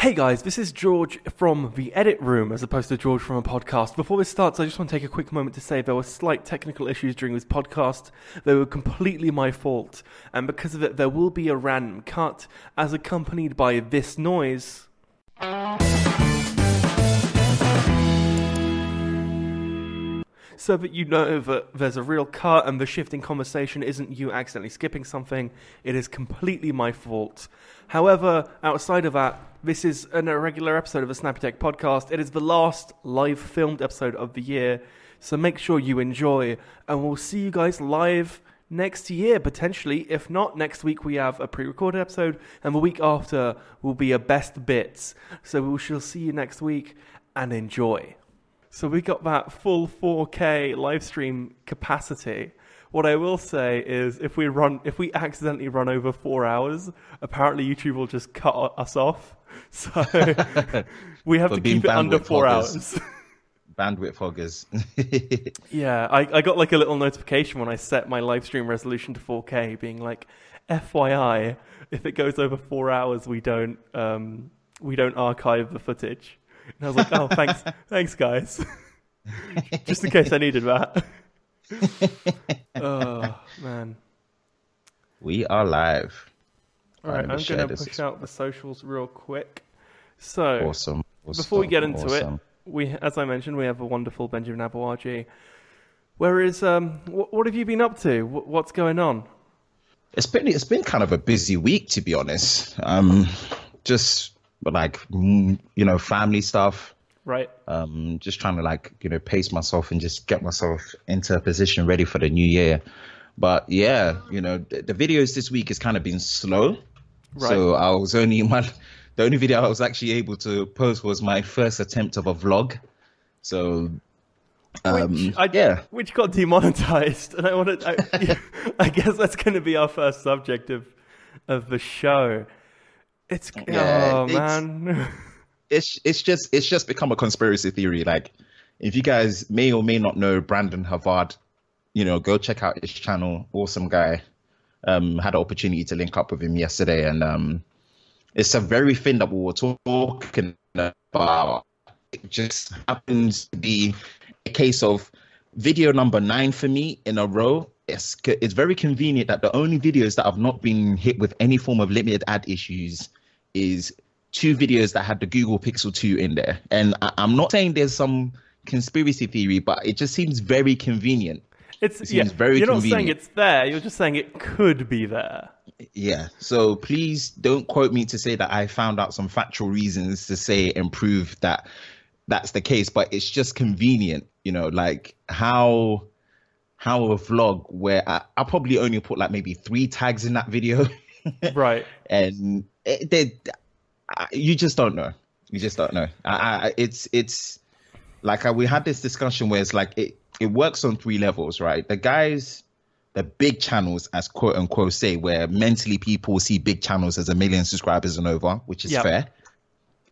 Hey guys, this is George from the edit room as opposed to George from a podcast. Before this starts, I just want to take a quick moment to say there were slight technical issues during this podcast. They were completely my fault, and because of it, there will be a random cut as accompanied by this noise. so that you know that there's a real cut and the shifting conversation isn't you accidentally skipping something. It is completely my fault. However, outside of that, this is an irregular episode of the Snappy Tech podcast. It is the last live filmed episode of the year, so make sure you enjoy, and we'll see you guys live next year, potentially. If not, next week we have a pre recorded episode, and the week after will be a best bits. So we shall see you next week and enjoy. So we got that full 4K live stream capacity. What I will say is, if we run, if we accidentally run over four hours, apparently YouTube will just cut us off. So we have to keep it under four hoggers. hours. Bandwidth hoggers. yeah, I, I got like a little notification when I set my live stream resolution to 4K, being like, FYI, if it goes over four hours, we don't um, we don't archive the footage. And I was like, oh, thanks, thanks, guys. Just in case I needed that. oh man. we are live. All right, I'm going to this. push out the socials real quick. So, Awesome. awesome, before we get into awesome. it, we, as I mentioned, we have a wonderful Benjamin Aboagye. Where is um, what, what have you been up to? What, what's going on? It's been it's been kind of a busy week to be honest. Um, just like you know, family stuff. Right. Um, just trying to like you know pace myself and just get myself into a position ready for the new year. But yeah, you know, the, the videos this week has kind of been slow. Right. So I was only my the only video I was actually able to post was my first attempt of a vlog. So um, which, I, yeah, which got demonetized, and I wanted. I, I guess that's going to be our first subject of of the show. It's Yeah, oh it's- man, it's it's just it's just become a conspiracy theory. Like, if you guys may or may not know Brandon Havard, you know, go check out his channel. Awesome guy. Um, had an opportunity to link up with him yesterday, and um, it's a very thing that we were talking about. It just happens to be a case of video number nine for me in a row. It's it's very convenient that the only videos that have not been hit with any form of limited ad issues is two videos that had the Google Pixel 2 in there. And I, I'm not saying there's some conspiracy theory, but it just seems very convenient. it's It yeah. seems very you're not saying it's there. You're just saying it could be there. Yeah. So please don't quote me to say that I found out some factual reasons to say and prove that that's the case, but it's just convenient, you know, like how how a vlog where I, I probably only put like maybe three tags in that video. Right. and it, they, I- you just don't know. You just don't know. I, I, it's it's like I, we had this discussion where it's like it it works on three levels, right? The guys, the big channels, as quote unquote say, where mentally people see big channels as a million subscribers and over, which is Yep. fair.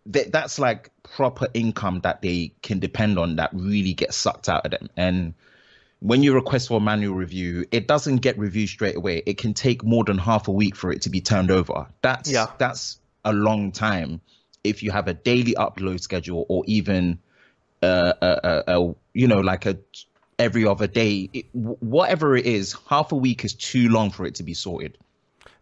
That that's like proper income that they can depend on that really gets sucked out of them and when you request for a manual review, it doesn't get reviewed straight away. It can take more than half a week for it to be turned over. That's Yeah. that's a long time if you have a daily upload schedule or even uh, a, a, a you know like a every other day. It, whatever it is, half a week is too long for it to be sorted.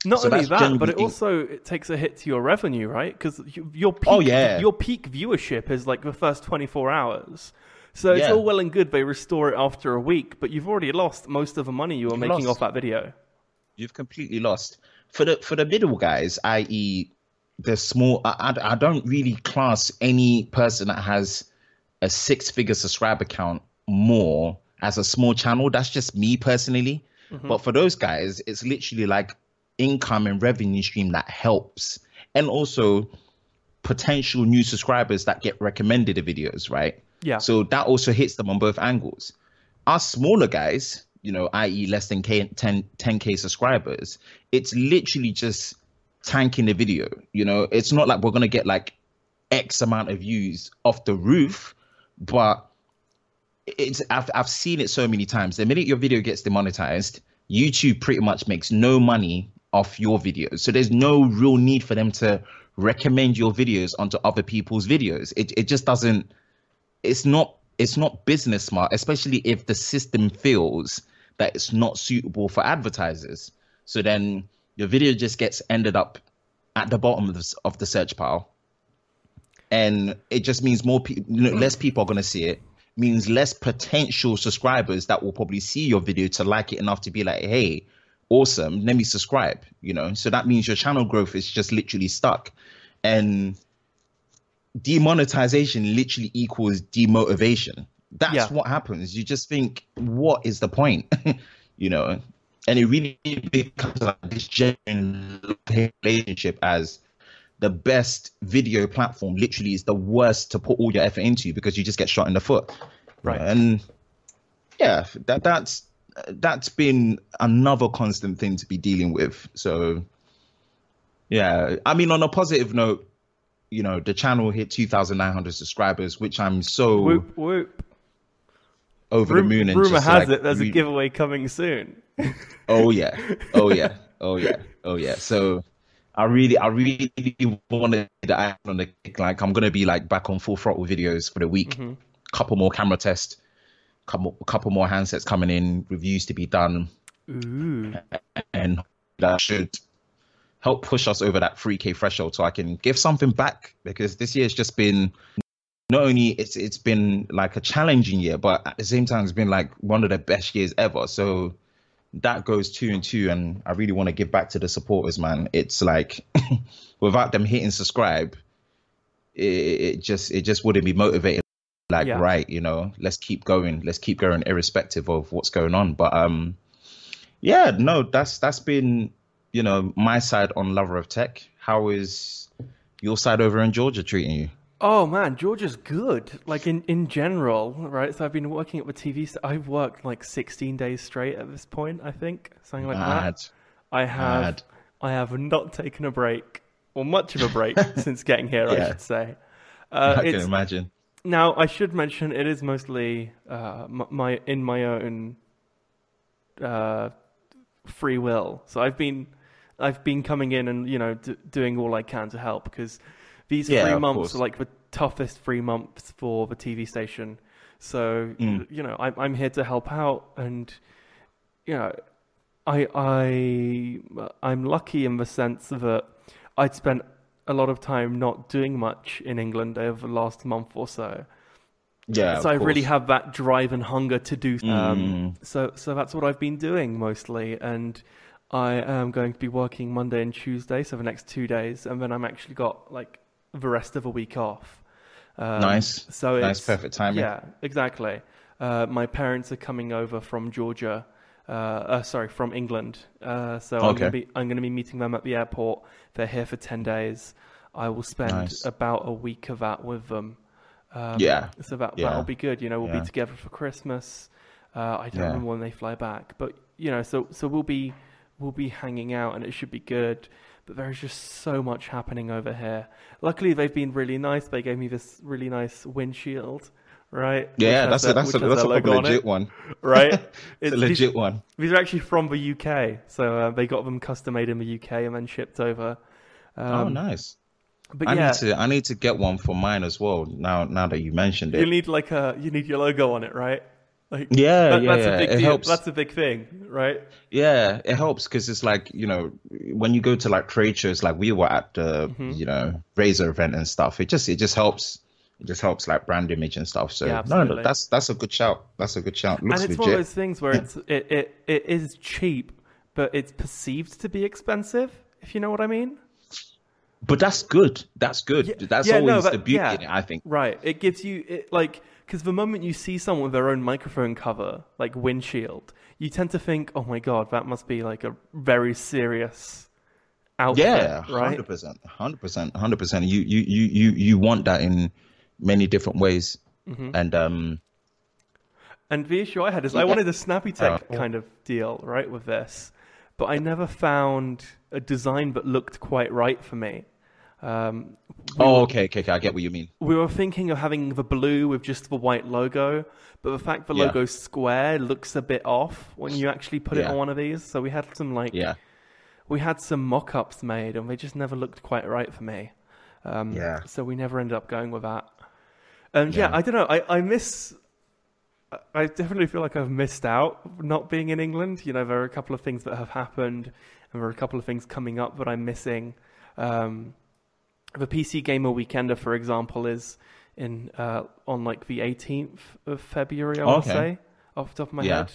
Not So only that, but it also it takes a hit to your revenue, right? Because your peak, Oh, yeah. your peak viewership is like the first 24 hours. So it's Yeah. all well and good they restore it after a week, but you've already lost most of the money you were making lost. off that video. You've completely lost for the for the middle guys, i.e., the small. I, I, I don't really class any person that has a six figure subscriber count more as a small channel. That's just me personally. Mm-hmm. But for those guys, it's literally like income and revenue stream that helps, and also potential new subscribers that get recommended the videos, right? Yeah. So that also hits them on both angles. Us smaller guys, you know, i.e., less than K, 10, 10k subscribers, it's literally just tanking the video. You know, it's not like we're gonna get like X amount of views off the roof, but it's I've I've seen it so many times. The minute your video gets demonetized, YouTube pretty much makes no money off your videos. So there's no real need for them to recommend your videos onto other people's videos. It it just doesn't. It's not it's not business smart, especially if the system feels that it's not suitable for advertisers. So then your video just gets ended up at the bottom of the, of the search pile, and it just means more people, you know, less people are going to see it. Means less potential subscribers that will probably see your video to like it enough to be like, hey, awesome, let me subscribe. You know, so that means your channel growth is just literally stuck, and demonetization literally equals demotivation. That's Yeah. what happens. You just think, what is the point? you know, and it really becomes like this genuine relationship as the best video platform literally is the worst to put all your effort into because you just get shot in the foot. Right. And yeah, that that's that's been another constant thing to be dealing with. So yeah, I mean on a positive note, you know, the channel hit 2,900 subscribers, which I'm so Whoop whoop. over Rum- the moon. And rumor just, has like, it there's a giveaway coming soon. Oh yeah, oh yeah, oh yeah, oh yeah. So I really, I really wanted to act on the kick. like I'm gonna be like back on full throttle videos for the week. Mm-hmm. Couple more camera tests, couple couple more handsets coming in, reviews to be done, Ooh. and that should help push us over that 3k threshold so I can give something back because this year's just been not only it's it's been like a challenging year but at the same time it's been like one of the best years ever so that goes two and two and I really want to give back to the supporters man. It's like without them hitting subscribe it, it just it just wouldn't be motivated like Yeah. right you know let's keep going. Let's keep going irrespective of what's going on. But um yeah no that's that's been you know my side on lover of tech. How is your side over in georgia treating you Oh man, Georgia's good. Like in, in general, right? So I've been working at the TV. st- I've worked like 16 days straight at this point. I think something like Mad. that. I have. Mad. I have not taken a break or much of a break since getting here. I should say. Uh, i can imagine now I should mention it is mostly uh, my in my own uh, free will. So I've been I've been coming in and you know d- doing all I can to help because these Yeah, three months course. are like the toughest three months for the TV station. So Mm. you know I'm I'm here to help out and you know I I I'm lucky in the sense that I'd spent a lot of time not doing much in England over the last month or so. yeah so I really have that drive and hunger to do. Um, Mm. So so that's what I've been doing mostly, and I am going to be working Monday and Tuesday, so the next two days, and then I'm actually got like the rest of a week off. Um, Nice. So Nice, it's, perfect timing. Yeah, exactly. Uh, my parents are coming over from Georgia. Uh, uh, sorry, from England. Uh, so I'm gonna be I'm gonna be meeting them at the airport. They're here for ten days. I will spend Nice. about a week of that with them. Um, Yeah. So that Yeah. that'll be good. You know, we'll Yeah. be together for Christmas. Uh, I don't Yeah. remember when they fly back, but you know, so so we'll be we'll be hanging out, and it should be good. But there's just so much happening over here. Luckily, they've been really nice. They gave me this really nice windshield, right? Yeah that's a that's a that's a legit it, one right? it's a these- legit one these are actually from the UK, so uh, they got them custom made in the UK and then shipped over. Um, oh nice But I yeah, need to I need to get one for mine as well. Now now that you mentioned it, you need like a you need your logo on it, right? Like Yeah, that- yeah, that's yeah. a big It deal. helps. That's a big thing, right? Yeah, it helps because it's like you know when you go to like trade shows, like we were at the Mm-hmm. you know Razer event and stuff. It just it just helps. It just helps like brand image and stuff. So Yeah, no, no, that's that's a good shout. That's a good shout. Looks and it's legit. one of those things where it's it, it it is cheap, but it's perceived to be expensive. If you know what I mean. But that's good. That's good. Yeah, that's yeah, no, always that- the beauty in it. I think. Right. It gives you it like because the moment you see someone with their own microphone cover, like windshield, you tend to think, "Oh my god, that must be like a very serious outfit." Yeah, hundred percent, hundred percent, hundred percent. You you you you want that in many different ways, Mm-hmm. and um, And the issue I had is I wanted a snappy tech Oh. kind of deal, right, with this, but I never found a design that looked quite right for me. Um, we, oh, were, okay, okay, okay, I get what you mean. we were thinking of having the blue with just the white logo, but the fact the Yeah. logo's square looks a bit off when you actually put it on one of these. So we had some like Yeah, we had some mock-ups made, and they just never looked quite right for me. Um, Yeah. So we never ended up going with that. Um, yeah. Yeah. I don't know. I, I miss. I- I definitely feel like I've missed out not being in England. You know, there are a couple of things that have happened, and there are a couple of things coming up that I'm missing. Um, the PC Gamer Weekender, for example, is in uh, on like the 18th of February. I Okay. say, off the top of my Yeah. head.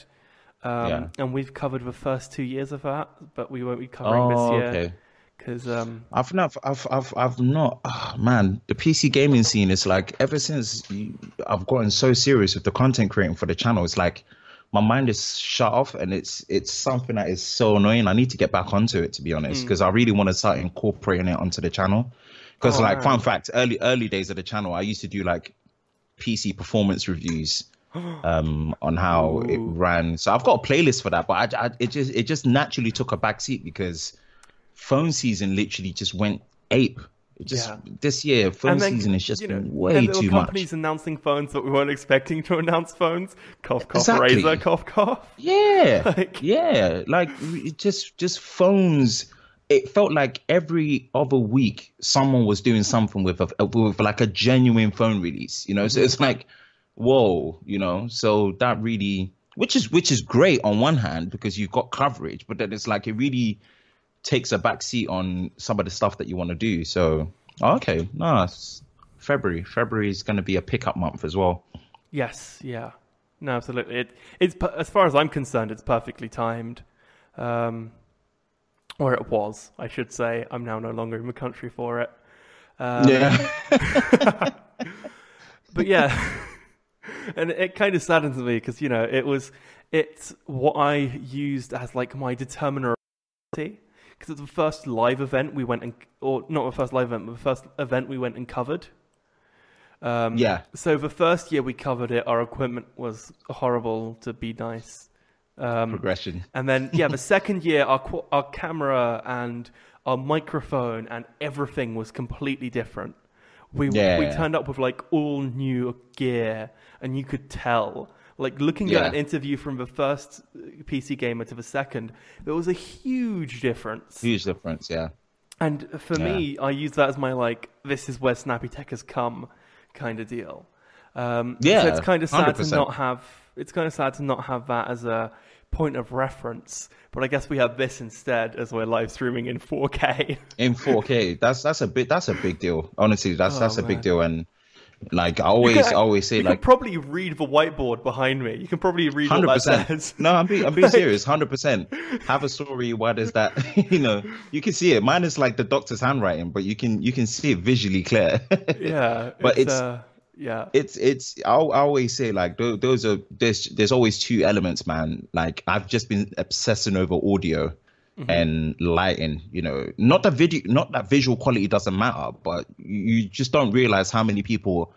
Um, Yeah. And we've covered the first two years of that, but we won't be covering this Oh, year okay. because um, I've not, I've, I've, I've not. Oh, man, the PC gaming scene is like ever since you, I've gotten so serious with the content creating for the channel. It's like my mind is shut off, and it's it's something that is so annoying. I need to get back onto it to be honest, because I really want to start incorporating it onto the channel. Because Oh, like man. fun fact, early early days of the channel, I used to do like PC performance reviews um on how it ran so i've got a playlist for that but I, I it just it just naturally took a backseat because phone season literally just went ape it just Yeah. this year phone then season has just you know, been way and too companies much announcing phones that we weren't expecting to announce phones. Cough, cough, Exactly. Razer, cough, cough. yeah Like- yeah like it just just phones it felt like every other week someone was doing something with a with like a genuine phone release you know? So it's like whoa you know? So that really which is which is great on one hand because you've got coverage but then it's like it really takes a back seat on some of the stuff that you want to do. So okay it's february february is going to be a pickup month as well. Yes, yeah, no, absolutely. It, it's as far as I'm concerned, it's perfectly timed, um, or it was, I should say. I'm now no longer in the country for it. Um, yeah but yeah, and it kind of saddens me because you know it was it's what I used as like my determiner because it's the first live event we went and or not the first live event, but the first event we went and covered. Um, Yeah. So the first year we covered it, our equipment was horrible to be nice. Um, progression and then, yeah, the second year, our qu- our camera and our microphone and everything was completely different. We we turned up with like all new gear, and you could tell. Like looking Yeah. at an interview from the first PC gamer to the second, there was a huge difference. huge difference yeah And for me, I use that as my like, this is where Snappy Tech has come, kind of deal. Um, Yeah, so it's kind of sad to 100%. not have. It's kind of sad to not have that as a point of reference. But I guess we have this instead as we're live streaming in 4K. in 4K. That's that's a bit that's a big deal. Honestly, that's Oh, that's a big deal. And like I always always say you like can probably read the whiteboard behind me. You can probably read hundred what that says. No, I'm being I'm being serious. Hundred percent. Have a story. Why does that? you know, you can see it. Mine is like the doctor's handwriting, but you can you can see it visually clear. Yeah, But it's- uh, yeah, it's it's I, I always say like tho- those are there's there's always two elements man. Like i've just been obsessing over audio mm-hmm. and lighting you know. Not that video not that visual quality doesn't matter but you just don't realize how many people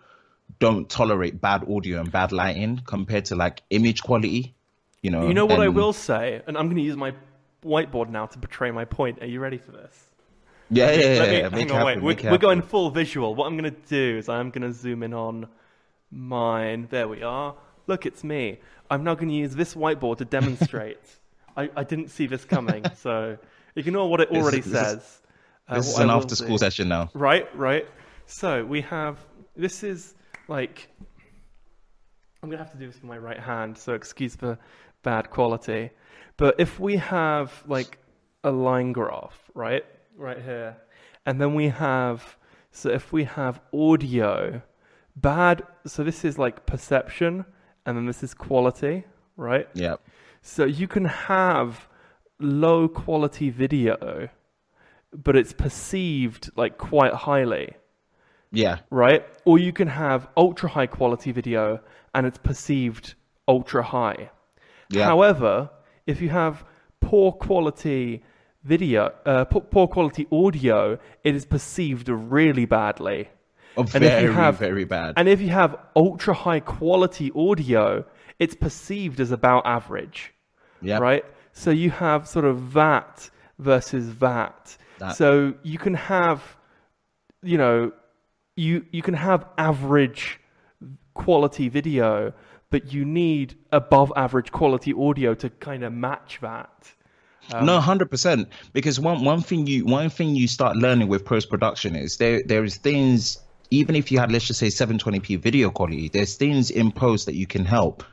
don't tolerate bad audio and bad lighting compared to like image quality you know. You know what I will say, and I'm going to use my whiteboard now to portray my point. Are you ready for this? Yeah yeah, yeah, me, yeah, hang on, it wait. We're, we're going full visual. What I'm going to do is I'm going to zoom in on mine. There we are. Look, it's me. I'm now going to use this whiteboard to demonstrate. I, I didn't see this coming, so ignore what it This already this is- says. Uh, this is an after school session now Right, right. So we have this is like I'm gonna have to do this with my right hand, so excuse the bad quality. But if we have like a line graph, right, right here, and then we have so if we have audio, bad. So this is like perception, and then this is quality, right? yeah So you can have low quality video, but it's perceived like quite highly, yeah right? Or you can have ultra high quality video and it's perceived ultra high. yeah However, if you have poor quality video, uh, po- poor quality audio, it is perceived really badly. oh, and if you very have- very bad And if you have ultra high quality audio, it's perceived as about average yeah right? So you have sort of that versus that. That. So you can have, you know, you you can have average quality video, but you need above average quality audio to kind of match that. Um, no, hundred percent. Because one one thing you one thing you start learning with post production is there there is things even if you had let's just say 720p video quality, there's things in post that you can help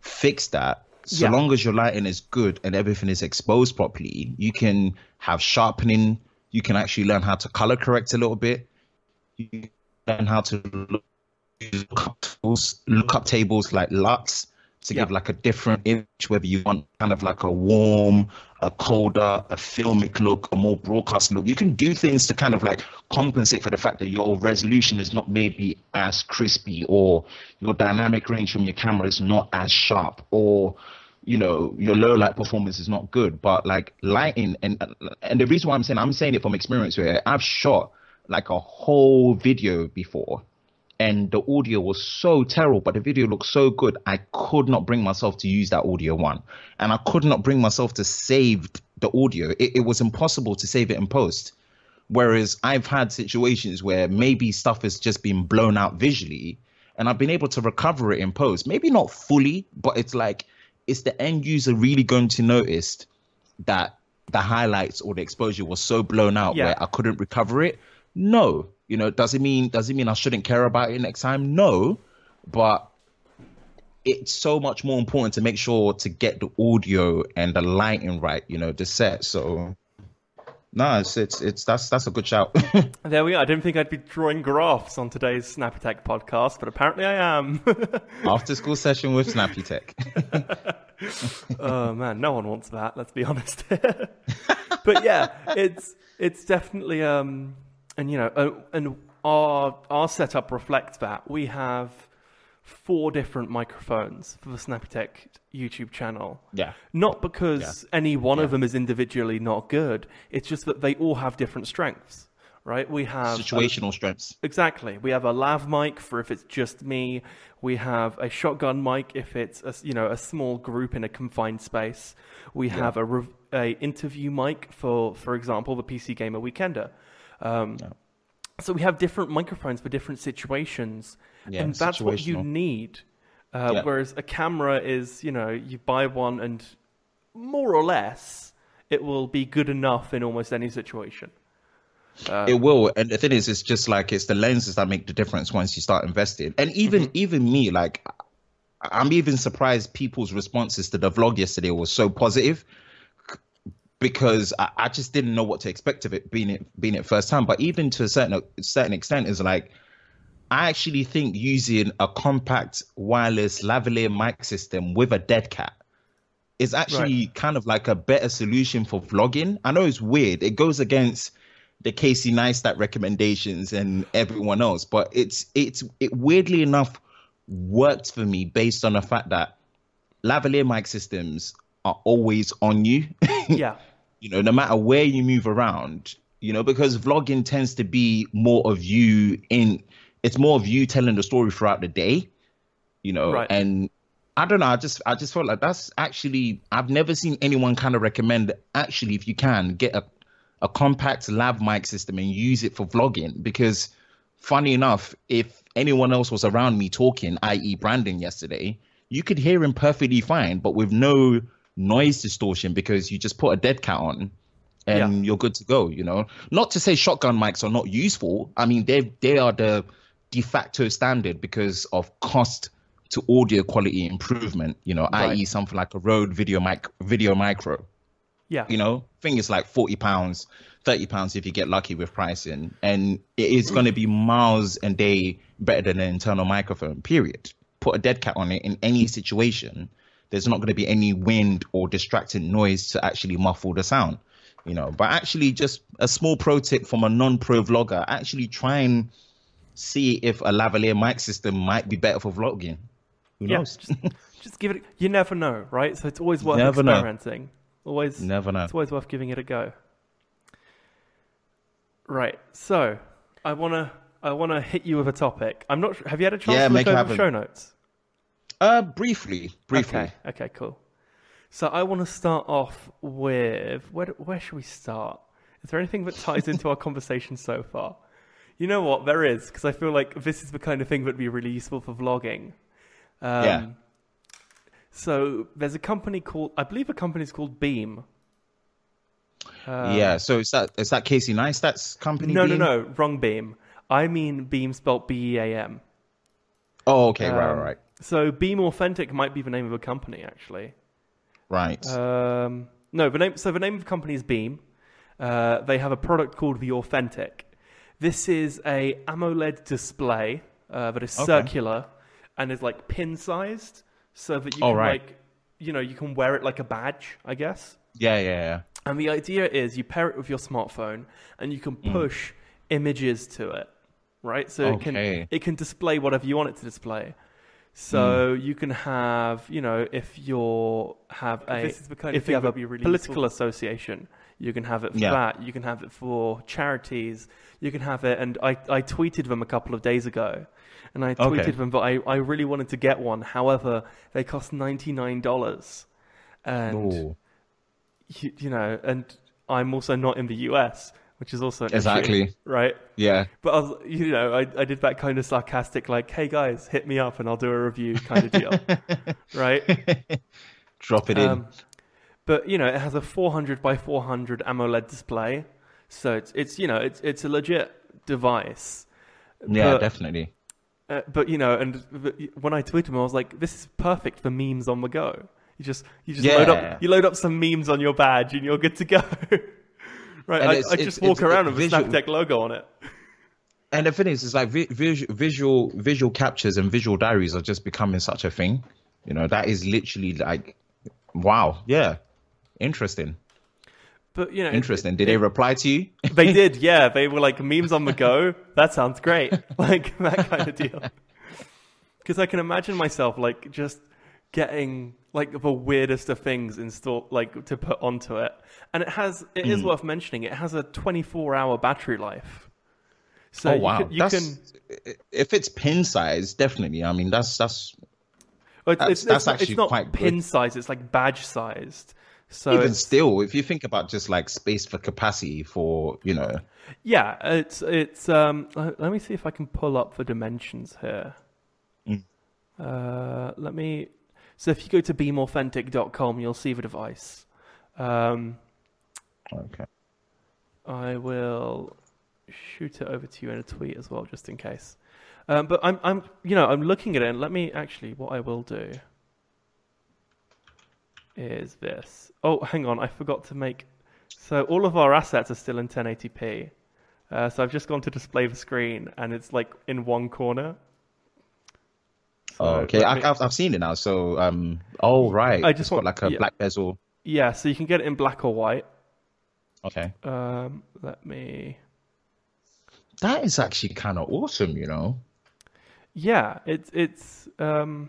fix that. So Yeah. long as your lighting is good and everything is exposed properly, you can have sharpening. You can actually learn how to color correct a little bit. You can learn how to look, look up tables, look up tables like LUTs to Yeah. give like a different image, whether you want kind of like a warm, a colder, a filmic look, a more broadcast look. You can do things to kind of like compensate for the fact that your resolution is not maybe as crispy or your dynamic range from your camera is not as sharp or you know your low light performance is not good but like lighting and and the reason why i'm saying i'm saying it from experience where i've shot like a whole video before and the audio was so terrible, but the video looked so good. I could not bring myself to use that audio one, and I could not bring myself to save the audio. It, it was impossible to save it in post. Whereas I've had situations where maybe stuff has just been blown out visually, and I've been able to recover it in post. Maybe not fully, but it's like is the end user really going to notice that the highlights or the exposure was so blown out Yeah. where I couldn't recover it? No. You know, does it mean does it mean I shouldn't care about it next time? No. But it's so much more important to make sure to get the audio and the lighting right, you know, the set. So no, it's it's it's that's that's a good shout. There we are. I didn't think I'd be drawing graphs on today's Snappy Tech podcast, but apparently I am. After school session with Snappy Tech. oh man, no one wants that. Let's be honest. but yeah, it's it's definitely um, and you know, uh, and our our setup reflects that. We have four different microphones for the Snappy Tech YouTube channel. Yeah. Not because any one of them is individually not good. It's just that they all have different strengths, right? We have a- Situational strengths. Exactly. We have a lav mic for if it's just me. We have a shotgun mic if it's a, you know a small group in a confined space. We have a, a interview mic for, for example, the PC Gamer Weekender. Um, So we have different microphones for different situations, Yeah, and that's what you need. Uh, Yeah. Whereas a camera is, you know, you buy one and more or less it will be good enough in almost any situation. it will and the thing is it's just like it's the lenses that make the difference once you start investing and even Mm-hmm. even me like i'm even surprised people's responses to the vlog yesterday was so positive because I, I just didn't know what to expect of it being it being it first time but even to a certain certain extent is like I actually think using a compact wireless lavalier mic system with a dead cat is actually kind of like a better solution for vlogging. I know it's weird. It goes against the Casey Neistat recommendations and everyone else, but it's it's it weirdly enough worked for me based on the fact that lavalier mic systems are always on you. Yeah. You know, no matter where you move around, you know, because vlogging tends to be more of you in it's more of you telling the story throughout the day, you know, Right. and I don't know, I just I just felt like that's actually I've never seen anyone kind of recommend actually if you can get a a compact lav mic system and use it for vlogging because funny enough, if anyone else was around me talking, i.e. Brandon yesterday, you could hear him perfectly fine, but with no noise distortion because you just put a dead cat on and Yeah. you're good to go, you know. Not to say shotgun mics are not useful. I mean, they they are the de facto standard because of cost to audio quality improvement, you know, i.e. Something like a Rode video mic video micro Yeah. you know I think it's like 40 pounds 30 pounds if you get lucky with pricing and it is going to be miles and day better than an internal microphone period put a dead cat on it in any situation there's not going to be any wind or distracting noise to actually muffle the sound you know but actually just a small pro tip from a non-pro vlogger actually try and see if a lavalier mic system might be better for vlogging who Yeah, knows just, just give it. You never know, right? So it's always worth Never know. experimenting. Always, Never know. It's always worth giving it a go. Right. So I wanna, I wanna hit you with a topic. I'm not. sure Have you had a chance Yeah, to look over happen. show notes? Uh briefly briefly Okay. Okay. Cool. So I want to start off with where? Where should we start? Is there anything that ties into our conversation so far? You know what? There is because I feel like this is the kind of thing that'd be really useful for vlogging. Um, Yeah. So there's a company called, I believe, a company is called Beam. yeah. So is that is that Casey Neistat's company? No, Beam? no, no, wrong Beam. I mean Beam spelt B E A M. Oh, okay. right, Um, right, right. So Beam Authentic might be the name of a company, actually. Right. Um, no, the name. So the name of the company is Beam. Uh, they have a product called the Authentic. This is a AMOLED display uh, that is Okay. circular and is like pin sized, so that you Oh, can right. like, you know, you can wear it like a badge, I guess. yeah, yeah, yeah. And the idea is you pair it with your smartphone and you can Mm. push images to it, right? So it can it can display whatever you want it to display. So Mm. you can have, you know, if you're have a This is the kind of if you have a really political useful. association, you can have it for Yeah. that. You can have it for charities. You can have it, and I I tweeted them a couple of days ago, and I tweeted Okay. them, but I I really wanted to get one. However, they cost ninety nine dollars, and you, you know, and I'm also not in the US, which is also an issue, Exactly. right. Yeah. But I was, you know, I, I did that kind of sarcastic, like, "Hey guys, hit me up and I'll do a review," kind of deal, right? Drop it in. Um, but you know, it has a 400 by 400 AMOLED display, so it's it's you know it's it's a legit device. yeah, but- definitely. Uh, but you know, and but when I tweeted him, I was like, "This is perfect for memes on the go." You just you just load up you load up some memes on your badge and you're good to go. right? And I, it's- I it's- just walk it's around with visual- a Snaptech logo on it. And the thing is, it's like vi- vis- visual visual captures and visual diaries are just becoming such a thing. You know, that is literally like, wow, yeah, interesting, But you know, it- interesting. it- Did they reply to you? They did, yeah. They were like memes on the go. That sounds great, like that kind of deal. Because I can imagine myself like just getting like the weirdest of things installed, like to put onto it. And it has, it Hmm. is worth mentioning, it has a 24 hour battery life. So oh you wow, can, you that's can if it's pin size, definitely. I mean, that's that's it's, that's- it's, that's it's, not- actually it's not quite good. pin size. It's like badge sized. So even it's- still. If you think about just like space for capacity for you know, Yeah, it's it's. Um, let let me see if I can pull up the dimensions here. Mm. Uh, let me. So if you go to beamauthentic.com, you'll see the device. Um, okay, I will shoot it over to you in a tweet as well, just in case. Um, but I'm I'm you know I'm looking at it, and let me actually. What I will do is this. Oh, hang on, I forgot to make. So all of our assets are still in 1080p. Uh, so I've just gone to display the screen, and it's like in one corner. So oh, okay. I, me- I've I've seen it now. So um, oh right, I just it's got want- like a yeah. black bezel. yeah, so you can get it in black or white. Okay, Um, let me. that is actually kind of awesome. You know. Yeah, it's it's um,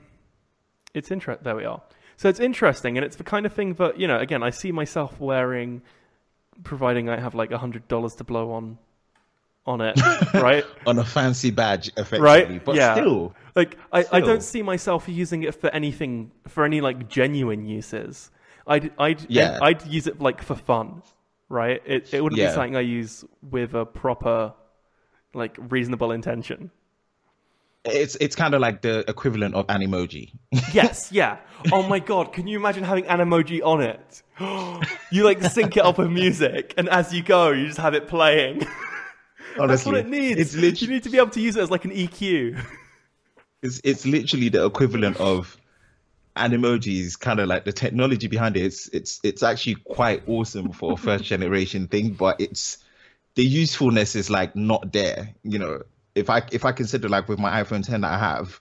it's interesting. There we are. So it's interesting, and it's the kind of thing that you know. Again, I see myself wearing, providing I have like a hundred dollars to blow on, on it, right? on a fancy badge, effectively. Right, But yeah. still, Like I, I don't see myself using it for anything for any like genuine uses. I'd I'd Yeah. I'd use it like for fun, right? It it wouldn't Yeah. be something I use with a proper, like reasonable intention. it's it's kind of like the equivalent of an emoji. Yes, yeah. Oh my god, can you imagine having an emoji on it? you like sync it up with music, and as you go, you just have it playing. That's Honestly, what it needs. It's literally You need to be able to use it as like an EQ. it's, it's literally the equivalent of an emoji is kind of like the technology behind it. It's it's it's actually quite awesome for a first generation thing, but it's the usefulness is like not there. You know, if I if I consider like with my iPhone 10 that I have,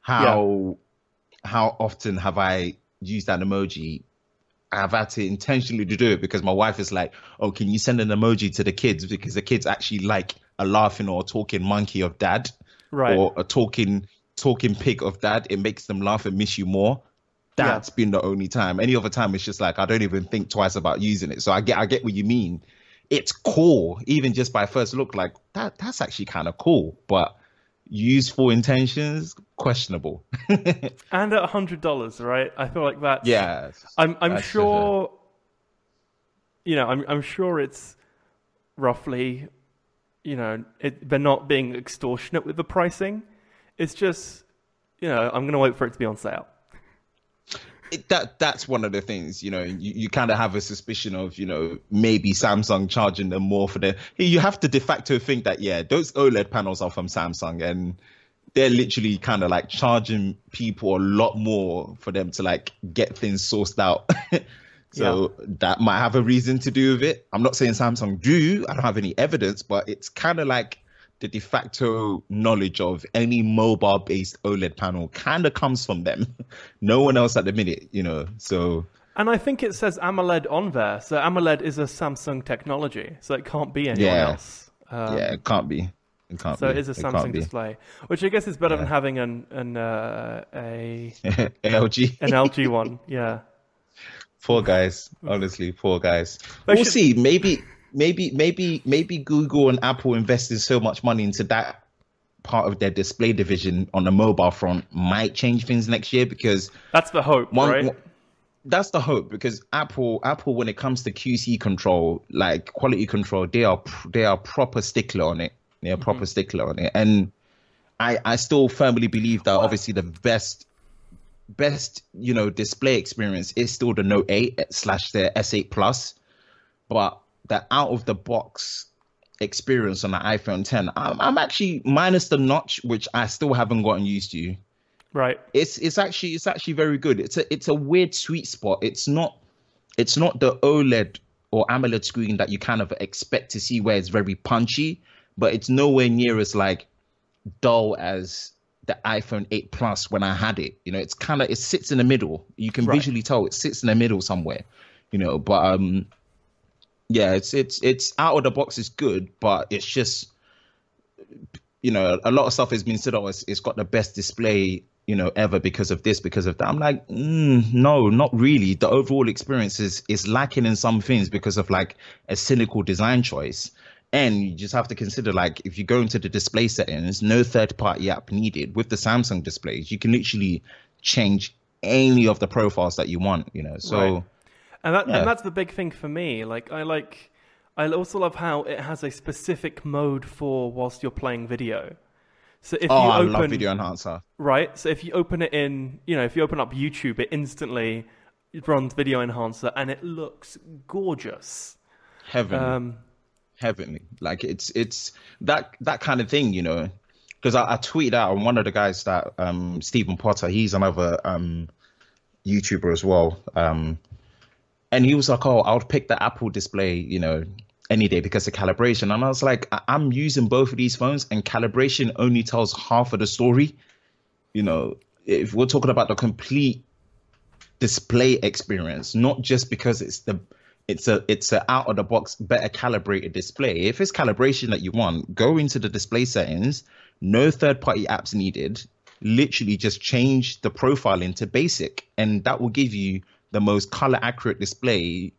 how how often have I used an emoji? I've had to intentionally to do it because my wife is like, "Oh, can you send an emoji to the kids because the kids actually like a laughing or talking monkey of dad, Right. or a talking talking pig of dad. It makes them laugh and miss you more." Yeah. That's been the only time. Any other time, it's just like I don't even think twice about using it. So I get I get what you mean. It's cool, even just by first look, like that. That's actually kind of cool, but useful intentions questionable. And at hundred dollars, right? I feel like that yeah, I'm I'm That's sure. You know, I'm I'm sure it's roughly, you know, it, they're not being extortionate with the pricing. It's just, you know, I'm gonna wait for it to be on sale. It, that that's one of the things you know you, you kind of have a suspicion of you know maybe samsung charging them more for the you have to de facto think that yeah those oled panels are from samsung and they're literally kind of like charging people a lot more for them to like get things sourced out. So yeah. that might have a reason to do with it. I'm not saying samsung do. I don't have any evidence but it's kind of like the de facto knowledge of any mobile based OLED panel kind of comes from them. no one else at the minute, you know. So and I think it says AMOLED on there. So AMOLED is a Samsung technology, so it can't be anyone yeah. else. Um, yeah, it can't be. It can't so be. it is a Samsung display, which I guess is better yeah. than having an an uh, a an LG an LG one. Yeah. Poor guys, honestly, poor guys. But we'll should... see. Maybe maybe maybe maybe Google and Apple invested so much money into that part of their display division on the mobile front might change things next year because that's the hope, one, right? One, that's the hope because Apple Apple when it comes to QC control, like quality control, they are they are proper stickler on it. They're mm-hmm. proper stickler on it, and I I still firmly believe that obviously the best best you know display experience is still the Note 8 slash the S8 Plus, but the out of the box experience on the iPhone 10. I'm, I'm actually minus the notch, which I still haven't gotten used to. Right. It's it's actually it's actually very good. It's a it's a weird sweet spot. It's not it's not the OLED or AMOLED screen that you kind of expect to see where it's very punchy, but it's nowhere near as like dull as the iPhone 8 Plus when I had it. You know, it's kind of it sits in the middle. You can right. visually tell it sits in the middle somewhere. You know, but um yeah, it's it's it's out of the box is good, but it's just you know a lot of stuff has been said. Oh, it's, it's got the best display you know ever because of this because of that. I'm like, mm, no, not really. The overall experience is is lacking in some things because of like a cynical design choice. And you just have to consider like if you go into the display settings, no third party app needed. With the Samsung displays, you can literally change any of the profiles that you want, you know. So right and that yeah. and that's the big thing for me. Like I like, I also love how it has a specific mode for whilst you're playing video. So if oh, you I love video enhancer. Right. So if you open it in, you know, if you open up YouTube, it instantly runs video enhancer, and it looks gorgeous. Heavenly. Um, Heavenly. Like it's it's that that kind of thing, you know. Because I, I tweeted out on one of the guys that um Stephen Potter, he's another um YouTuber as well. Um and he was like, "Oh, I would pick the Apple display, you know, any day because of calibration." And I was like, I- am using both of these phones, and calibration only tells half of the story." You know, if we're talking about the complete display experience, not just because it's the it's a it's a out of the box better calibrated display. If it's calibration that you want, go into the display settings. No third party apps needed. Literally just change the profile into basic, and that will give you the most color accurate display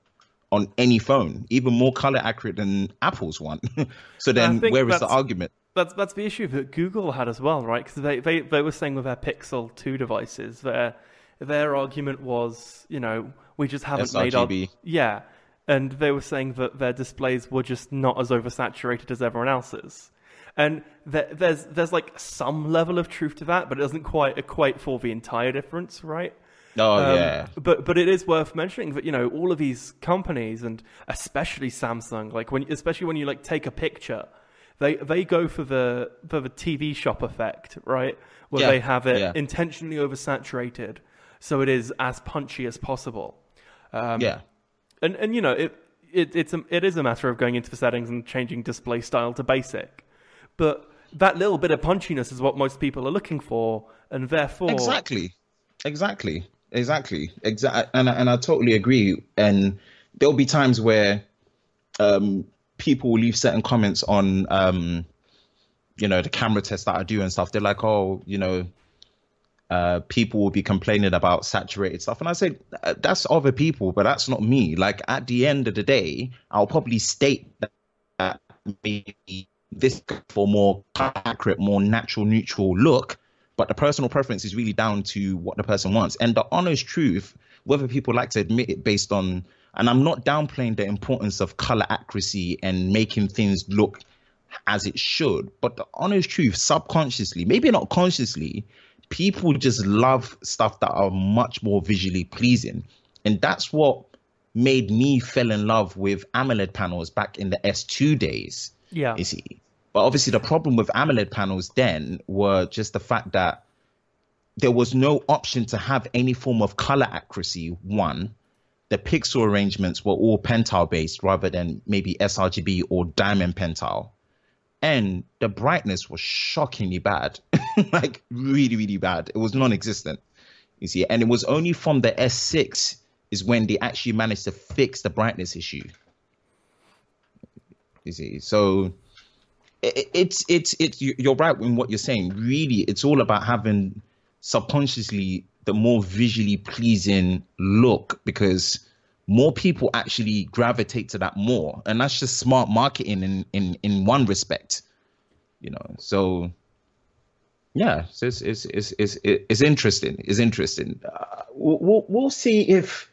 on any phone, even more color accurate than Apple's one. so then, where is the argument? That's that's the issue that Google had as well, right? Because they, they they were saying with their Pixel two devices, their their argument was, you know, we just haven't sRGB. made our yeah, and they were saying that their displays were just not as oversaturated as everyone else's. And there, there's there's like some level of truth to that, but it doesn't quite equate for the entire difference, right? Oh um, yeah. But but it is worth mentioning that you know all of these companies and especially Samsung, like when especially when you like take a picture, they they go for the for the TV shop effect, right? Where yeah, they have it yeah. intentionally oversaturated, so it is as punchy as possible. Um, yeah. And and you know it. It, it's a, it is a matter of going into the settings and changing display style to basic, but that little bit of punchiness is what most people are looking for, and therefore exactly, exactly exactly, exactly, and and I totally agree. And there'll be times where um, people will leave certain comments on, um, you know, the camera tests that I do and stuff. They're like, oh, you know, uh, people will be complaining about saturated stuff, and I say that's other people, but that's not me. Like at the end of the day, I'll probably state that maybe this for more accurate, more natural, neutral look but the personal preference is really down to what the person wants. And the honest truth, whether people like to admit it based on, and I'm not downplaying the importance of color accuracy and making things look as it should, but the honest truth, subconsciously, maybe not consciously, people just love stuff that are much more visually pleasing, and that's what made me fell in love with AMOLED panels back in the S2 days. Yeah. You see, but obviously the problem with AMOLED panels then were just the fact that there was no option to have any form of color accuracy. One, the pixel arrangements were all pentile based rather than maybe sRGB or diamond pentile. And the brightness was shockingly bad, like really, really bad. It was non existent, you see. And it was only from the S6 is when they actually managed to fix the brightness issue. You see, so it's it's it's you're right in what you're saying. Really, it's all about having subconsciously the more visually pleasing look because more people actually gravitate to that more, and that's just smart marketing in in in one respect, you know. So yeah, so it's it's it's it's, it's interesting. It's interesting. Uh, we'll we'll see if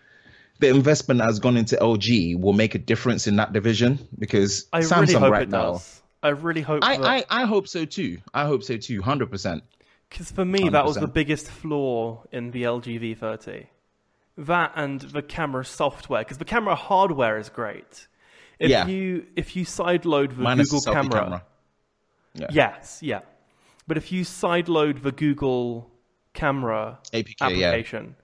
the investment has gone into LG will make a difference in that division because I Samsung really right now. does. I really hope I, that I, I hope so too. I hope so too. Hundred percent. Because for me, that was the biggest flaw in the LG V30. That and the camera software, because the camera hardware is great. If Yeah. you if you sideload the Minus Google camera, camera. Yeah. yes, yeah. But if you sideload the Google camera APK, yeah. application,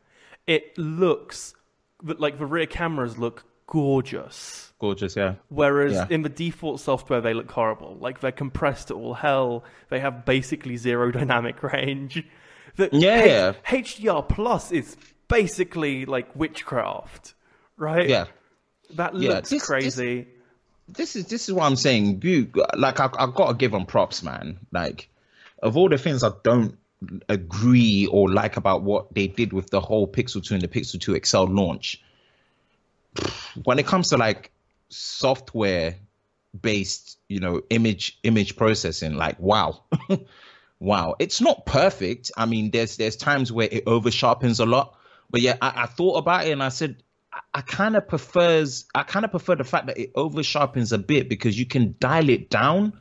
it looks like the rear cameras look gorgeous. Gorgeous. Yeah. Whereas Yeah. in the default software, they look horrible. Like they're compressed to all hell. They have basically zero dynamic range. The Yeah. H- HDR Plus is basically like witchcraft, right? Yeah. That Yeah, looks this- crazy. this is this is what I'm saying. You like I I gotta give them props, man. Like of all the things I don't agree or like about what they did with the whole Pixel 2 and the Pixel 2 XL launch, when it comes to like software based, you know, image image processing, like wow. wow. It's not perfect. I mean, there's there's times where it over sharpens a lot. But yeah, I, I thought about it and I said I, I kind of prefers I kind of prefer the fact that it over sharpens a bit because you can dial it down.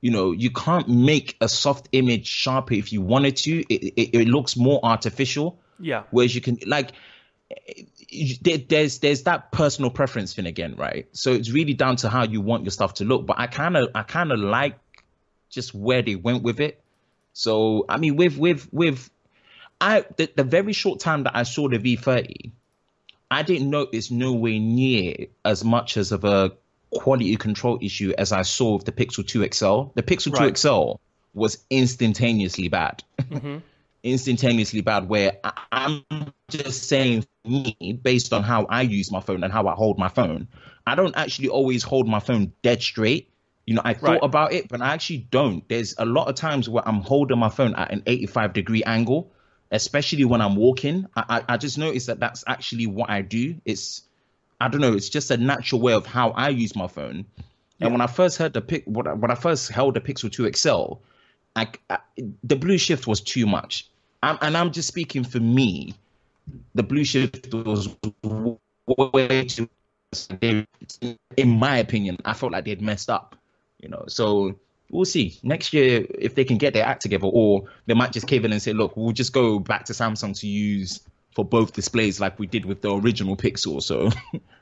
You know, you can't make a soft image sharper if you wanted to. It it, it looks more artificial. Yeah. Whereas you can like there's there's that personal preference thing again, right? So it's really down to how you want your stuff to look. But I kind of I kind of like just where they went with it. So I mean, with with with I the, the very short time that I saw the V30, I didn't notice nowhere near as much as of a quality control issue as I saw with the Pixel 2 XL. The Pixel 2 Right. XL was instantaneously bad. Mm-hmm. Instantaneously bad where I, I'm just saying me based on how I use my phone and how I hold my phone. I don't actually always hold my phone dead straight. You know, I thought Right. about it, but I actually don't. There's a lot of times where I'm holding my phone at an 85 degree angle, especially when I'm walking. I, I, I just noticed that that's actually what I do. It's, I don't know, it's just a natural way of how I use my phone. And when I first heard the pic, when I, when I first held the Pixel 2 XL, I, I, the blue shift was too much. I'm, and I'm just speaking for me. The blue shift was way too. In my opinion, I felt like they'd messed up. You know, so we'll see next year if they can get their act together, or they might just cave in and say, "Look, we'll just go back to Samsung to use for both displays like we did with the original Pixel." So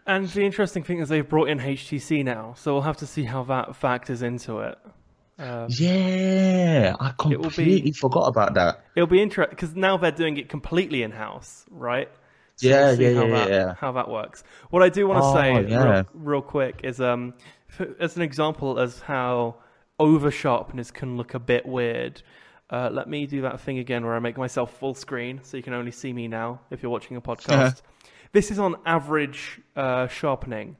And the interesting thing is they've brought in HTC now, so we'll have to see how that factors into it. Yeah, I will be- completely forgot about that. It'll be interesting because now they're doing it completely in house, right? So Yeah, we'll yeah, how yeah, that, yeah. How that works. What I do want to Oh, say yeah. real, real quick is, um, as an example, as how over sharpness can look a bit weird. Uh, let me do that thing again where I make myself full screen so you can only see me now if you're watching a podcast. this is on average uh, sharpening.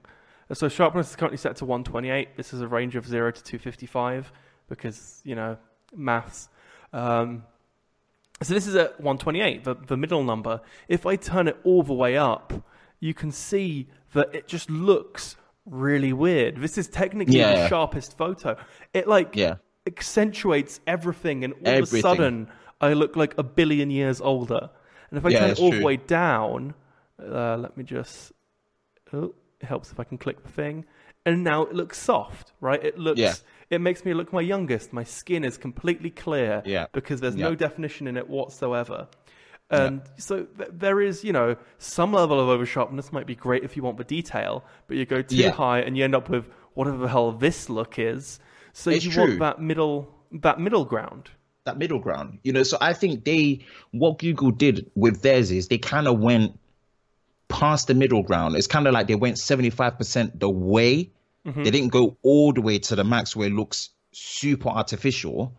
So sharpness is currently set to 128. This is a range of 0 to 255 because, you know, maths. Um, so this is at 128, the, the middle number. If I turn it all the way up, you can see that it just looks really weird. This is technically the Yeah. sharpest photo. It like Yeah. accentuates everything, and all of a sudden, I look like a billion years older. And if I Yeah, turn it all true. the way down, uh, let me just. Oh, it helps if I can click the thing. And now it looks soft, right? It looks. It makes me look my youngest. My skin is completely clear Yeah. because there's no definition in it whatsoever. And so th- there is, you know, some level of oversharpness might be great if you want the detail, but you go too Yeah. high and you end up with whatever the hell this look is. So It's you true. want that middle that middle ground. that middle ground. You know, so I think they what Google did with theirs is they kind of went past the middle ground. It's kind of like they went 75% the way. They didn't go all the way to the max where it looks super artificial,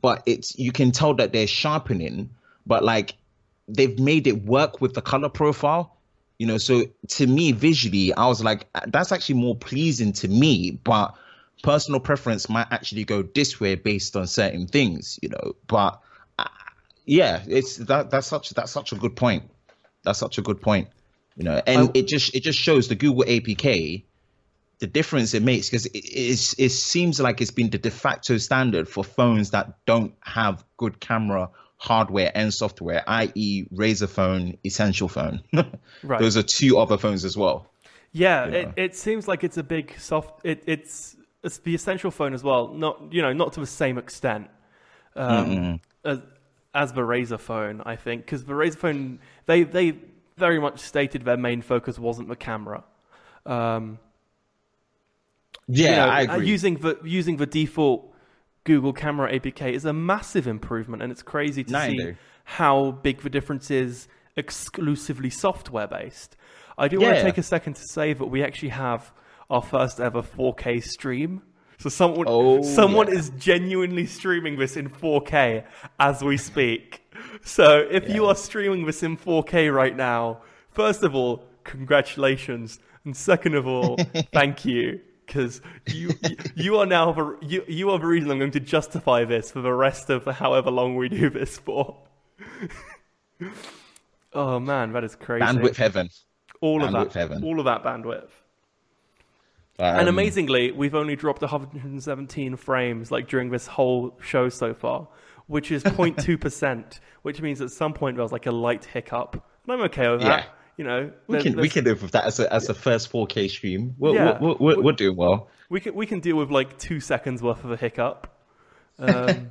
but it's you can tell that they're sharpening, but like they've made it work with the color profile. You know, so to me visually, I was like, that's actually more pleasing to me, but personal preference might actually go this way based on certain things, you know. But uh, yeah, it's that that's such that's such a good point. That's such a good point, you know. And I- it just it just shows the Google APK the difference it makes because it, it seems like it's been the de facto standard for phones that don't have good camera hardware and software, i.e., Razer phone, Essential phone. Right. Those are two other phones as well. Yeah, Yeah. It, it seems like it's a big soft. It, it's it's the essential phone as well. Not you know not to the same extent um, as as the Razer phone. I think because the Razer phone they they very much stated their main focus wasn't the camera. Um, Yeah, you know, I uh, agree. Using the using the default Google Camera APK is a massive improvement, and it's crazy to No, see how big the difference is exclusively software based. I do want to take a second to say that we actually have our first ever 4K stream. So someone Oh, someone yeah. is genuinely streaming this in 4K as we speak. So if you are streaming this in 4K right now, first of all, congratulations, and second of all, thank you because you you- you are now the you, you are the reason I'm going to justify this for the rest of however long we do this for. oh man, that is crazy. Bandwidth heaven. all of that, heaven. all of that bandwidth. Um, And amazingly, we've only dropped 117 frames like during this whole show so far, which is 0.2%, which means at some point there was like a light hiccup. And I'm okay with that. Yeah. You know, we can we can live with that as a as a first 4K stream. We're, Yeah. we're, we're, we're doing well. we can we can deal with like two seconds worth of a hiccup. Um,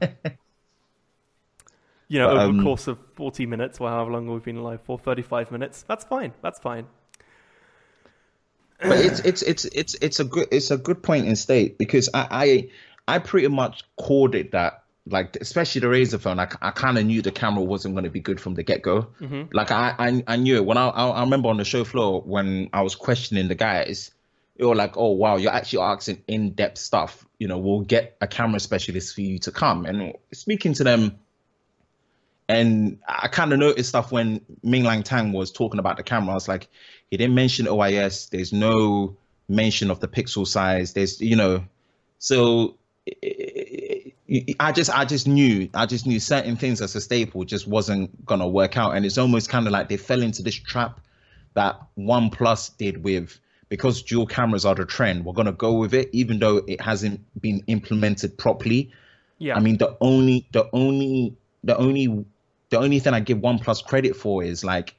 you know, But, over the um, course of 40 minutes, or however long we've been live for, 35 minutes. That's fine. That's fine. but it's it's it's it's it's a good it's a good point in state because I I, I pretty much called it that like especially the Razer phone I, I kind of knew the camera wasn't going to be good from the get go mm-hmm. like I, I I knew it when I, I I remember on the show floor when I was questioning the guys they were like oh wow you're actually asking in depth stuff you know we'll get a camera specialist for you to come and speaking to them and I kind of noticed stuff when Min-Liang Tan was talking about the camera. I was like, he didn't mention OIS. There's no mention of the pixel size. There's, you know, so I just, I just knew, I just knew certain things as a staple just wasn't gonna work out. And it's almost kind of like they fell into this trap that OnePlus did with because dual cameras are the trend. We're gonna go with it, even though it hasn't been implemented properly. Yeah. I mean, the only, the only, the only, the only thing I give OnePlus credit for is like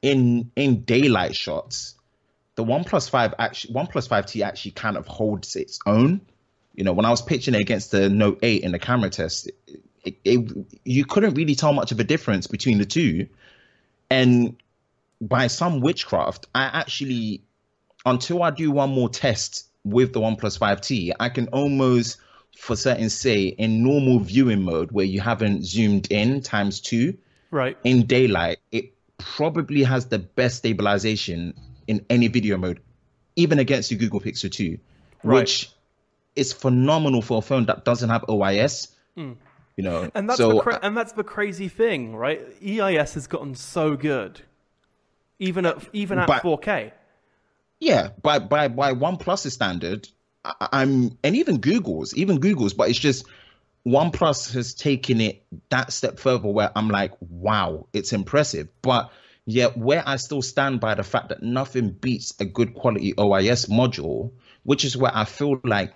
in in daylight shots, the OnePlus Five actually, OnePlus Five T actually kind of holds its own. You know, when I was pitching it against the Note 8 in the camera test, it, it, you couldn't really tell much of a difference between the two. And by some witchcraft, I actually, until I do one more test with the OnePlus 5T, I can almost, for certain, say in normal viewing mode where you haven't zoomed in times two right. in daylight, it probably has the best stabilization in any video mode, even against the Google Pixel 2, Right. which is phenomenal for a phone that doesn't have OIS. Hmm. You know. And that's so the cra- and that's the crazy thing, right? EIS has gotten so good, even at even at 4K. Yeah, by by by OnePlus standard, I, I'm and even Google's, even Google's, but it's just OnePlus has taken it that step further where I'm like, wow, it's impressive. But yet where I still stand by the fact that nothing beats a good quality OIS module, which is where I feel like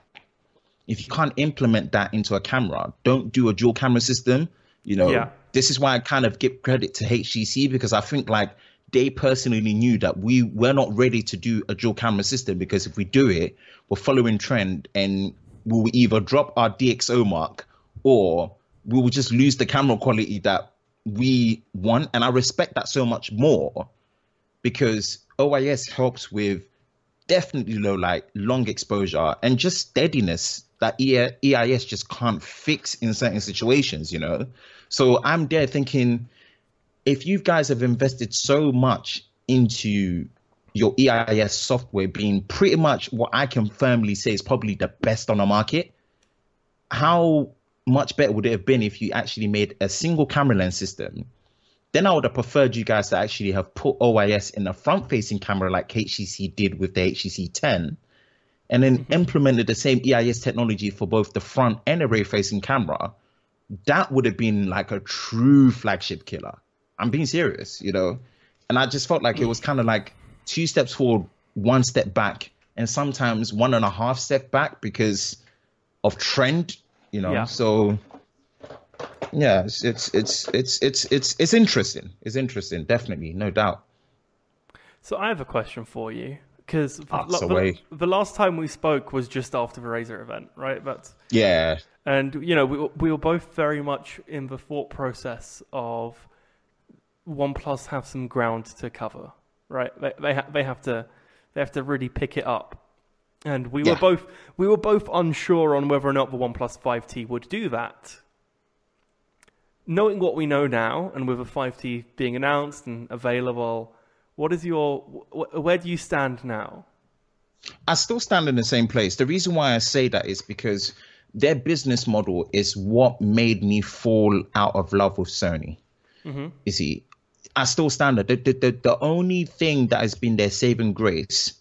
if you can't implement that into a camera, don't do a dual camera system. You know, Yeah. this is why I kind of give credit to HTC because I think like they personally knew that we were not ready to do a dual camera system because if we do it, we're following trend and we will either drop our DxO mark or we will just lose the camera quality that we want. And I respect that so much more because OIS helps with definitely low light, long exposure, and just steadiness that EIS just can't fix in certain situations, you know? So I'm there thinking if you guys have invested so much into your EIS software being pretty much what I can firmly say is probably the best on the market, how much better would it have been if you actually made a single camera lens system? Then I would have preferred you guys to actually have put OIS in a front facing camera like HTC did with the HTC 10 and then mm-hmm. implemented the same EIS technology for both the front and the rear facing camera. That would have been like a true flagship killer. I'm being serious, you know? And I just felt like it was kind of like two steps forward, one step back, and sometimes one and a half step back because of trend, you know. Yeah. So yeah, it's it's it's it's it's it's it's interesting. It's interesting, definitely, no doubt. So I have a question for you because the, the, last time we spoke was just after the Razer event, right? That's yeah. And you know, we we were both very much in the thought process of OnePlus have some ground to cover, right? They they, ha- they have to they have to really pick it up. And we yeah. were both we were both unsure on whether or not the OnePlus 5T would do that. Knowing what we know now, and with a 5T being announced and available, what is your where do you stand now? I still stand in the same place. The reason why I say that is because their business model is what made me fall out of love with Sony. Mm-hmm. You see, I still stand there. The, the, the, the only thing that has been their saving grace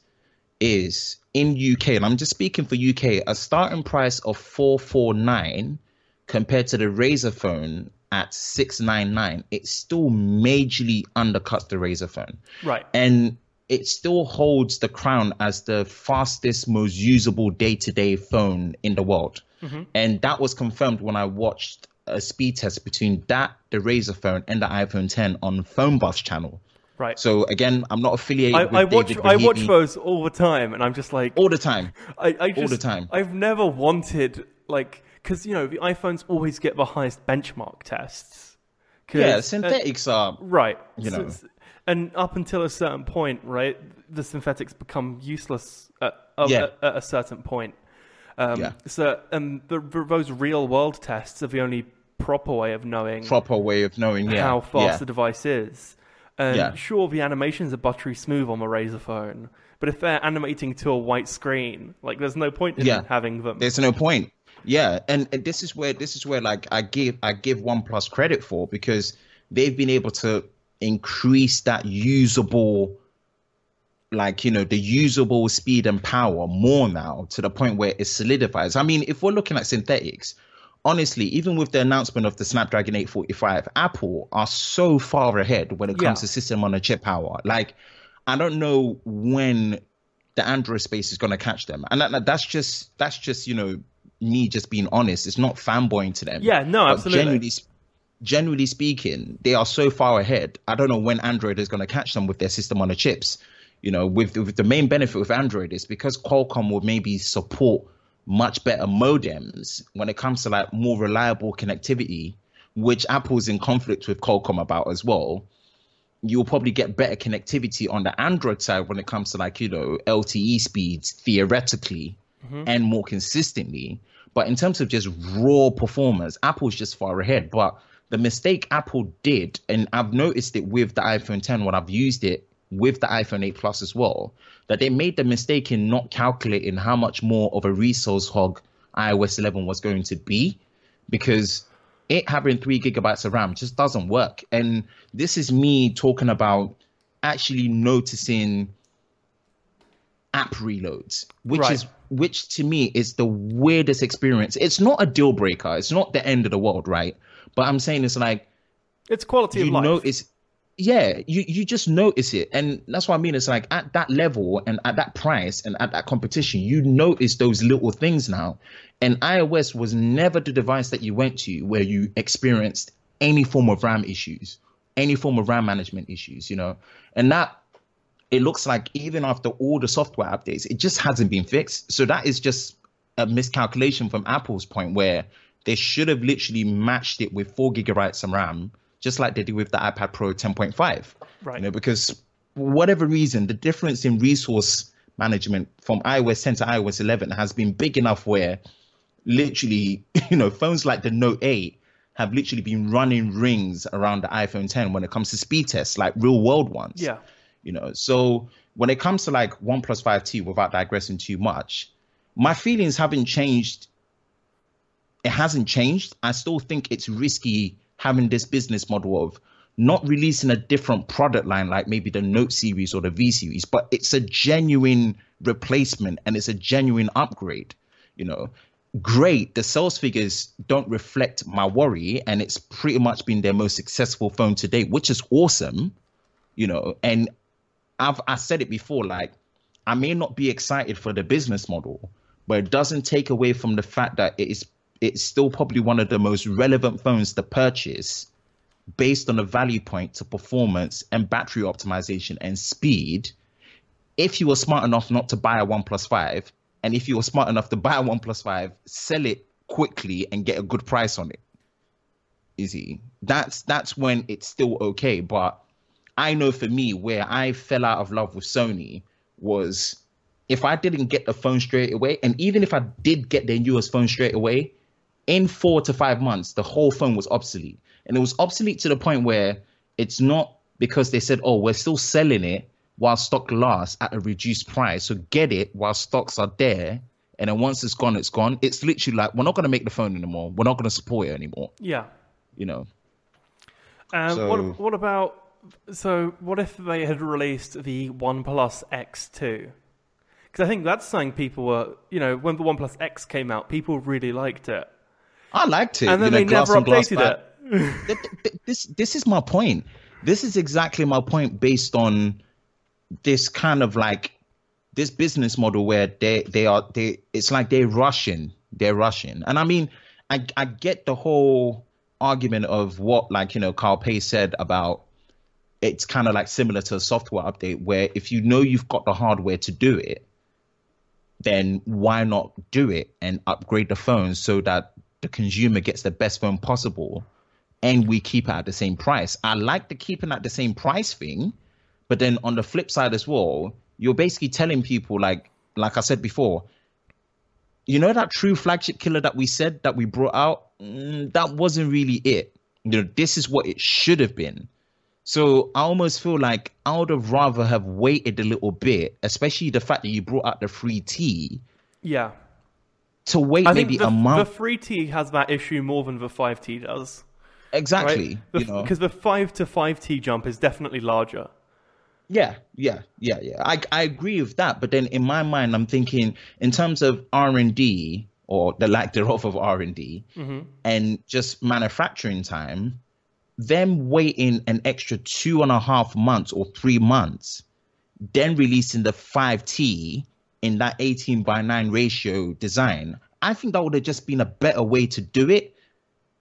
is in UK, and I'm just speaking for UK, a starting price of 449 compared to the Razer phone at 699, it still majorly undercuts the Razer phone. Right. And it still holds the crown as the fastest, most usable day to day phone in the world. Mm-hmm. And that was confirmed when I watched a speed test between that, the Razer phone, and the iPhone 10 on PhoneBuff's channel. Right. So again, I'm not affiliated I, with I watch, David I watch those all the time, and I'm just like all the time. I, I just, all the time. I've never wanted like because you know the iPhones always get the highest benchmark tests. Yeah, synthetics uh, are right. You know, and up until a certain point, right, the synthetics become useless at, yeah. at, at a certain point. Um, yeah. So, and the, those real world tests are the only proper way of knowing proper way of knowing yeah. how fast yeah. the device is. And yeah. sure, the animations are buttery smooth on the Razer phone, but if they're animating to a white screen, like there's no point in yeah. having them. There's no point. Yeah, and, and this is where this is where like I give I give OnePlus credit for because they've been able to increase that usable like you know the usable speed and power more now to the point where it solidifies. I mean, if we're looking at synthetics, honestly, even with the announcement of the Snapdragon 845, Apple are so far ahead when it comes yeah. to system on a chip power. Like, I don't know when the Android space is going to catch them, and that, that's just that's just you know me just being honest. It's not fanboying to them. Yeah, no, absolutely. Generally, generally speaking, they are so far ahead. I don't know when Android is going to catch them with their system on the chips. You know, with, with the main benefit with Android is because Qualcomm will maybe support much better modems when it comes to like more reliable connectivity, which Apple's in conflict with Qualcomm about as well. You'll probably get better connectivity on the Android side when it comes to like, you know, LTE speeds theoretically mm-hmm. and more consistently. But in terms of just raw performance, Apple's just far ahead. But the mistake Apple did, and I've noticed it with the iPhone 10 when I've used it with the iPhone 8 Plus as well, that they made the mistake in not calculating how much more of a resource hog iOS 11 was going to be because it having three gigabytes of RAM just doesn't work. And this is me talking about actually noticing app reloads, which right. is which to me is the weirdest experience. It's not a deal breaker. It's not the end of the world, right? But I'm saying it's like it's quality of life. Notice, yeah, you, you just notice it. And that's what I mean. It's like at that level and at that price and at that competition, you notice those little things now. And iOS was never the device that you went to where you experienced any form of RAM issues, any form of RAM management issues, you know. And that it looks like even after all the software updates, it just hasn't been fixed. So that is just a miscalculation from Apple's point where they should have literally matched it with four gigabytes of RAM, just like they did with the iPad Pro 10.5. Right. You know, because for whatever reason, the difference in resource management from iOS 10 to iOS 11 has been big enough where literally, you know, phones like the Note 8 have literally been running rings around the iPhone 10 when it comes to speed tests, like real world ones. Yeah. You know, so when it comes to like one 5T, without digressing too much, my feelings haven't changed. It hasn't changed. I still think it's risky having this business model of not releasing a different product line like maybe the Note series or the V series, but it's a genuine replacement and it's a genuine upgrade. You know, great. The sales figures don't reflect my worry, and it's pretty much been their most successful phone to date, which is awesome. You know, and I've I said it before, like I may not be excited for the business model, but it doesn't take away from the fact that it is it's still probably one of the most relevant phones to purchase based on the value point to performance and battery optimization and speed. If you were smart enough not to buy a OnePlus 5, and if you were smart enough to buy a OnePlus 5, sell it quickly and get a good price on it. Easy. That's that's when it's still okay. But I know for me, where I fell out of love with Sony was if I didn't get the phone straight away, and even if I did get their newest phone straight away, in four to five months, the whole phone was obsolete. And it was obsolete to the point where it's not because they said, oh, we're still selling it while stock lasts at a reduced price. So get it while stocks are there. And then once it's gone, it's gone. It's literally like, we're not going to make the phone anymore. We're not going to support it anymore. Yeah. You know? Um, So- what, what about so? What if they had released the OnePlus X2? Because I think that's something people were, you know, when the OnePlus X came out, people really liked it, I liked it. and then you know, they never updated it. Th- th- this this is my point. This is exactly my point based on this kind of like this business model where they they are they it's like they're rushing they're rushing and i mean i i get the whole argument of what like you know carl Pei said about it's kind of like similar to a software update where if you know you've got the hardware to do it then why not do it and upgrade the phone so that the consumer gets the best phone possible and we keep it at the same price. I like the keeping at the same price thing, but then on the flip side as well, you're basically telling people like like I said before, you know that true flagship killer that we said that we brought out, Mm, that wasn't really it. You know, this is what it should have been. So I almost feel like I would have rather have waited a little bit, especially the fact that you brought out the free T yeah, to wait I maybe the, a month. the free T has that issue more than the five T does. exactly. Right? You know. Because the five to five T jump is definitely larger. Yeah, yeah, yeah, yeah. I I agree with that, but then in my mind, I'm thinking in terms of R and D or the lack thereof of R and D, mm-hmm. and just manufacturing time, them waiting an extra two and a half months or three months, then releasing the five T in that 18 by 9 ratio design, I think that would have just been a better way to do it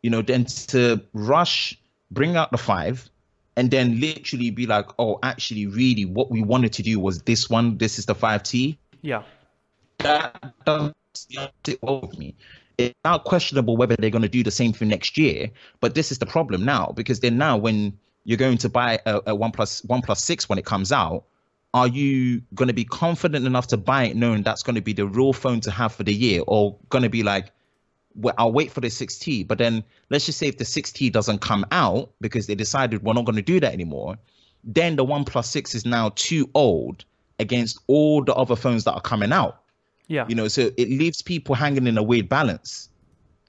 you know, than to rush, bring out the five, and then literally be like, oh, actually, really, what we wanted to do was this one. This is the five T. Yeah, That doesn't sit well with me. It's now questionable whether they're going to do the same thing next year. But this is the problem now because then now when you're going to buy a, a one plus one plus six when it comes out, are you going to be confident enough to buy it knowing that's going to be the real phone to have for the year, or going to be like, well, I'll wait for the 6T. But then let's just say if the 6T doesn't come out because they decided we're not going to do that anymore, then the One Plus 6 is now too old against all the other phones that are coming out. Yeah. You know, so it leaves people hanging in a weird balance.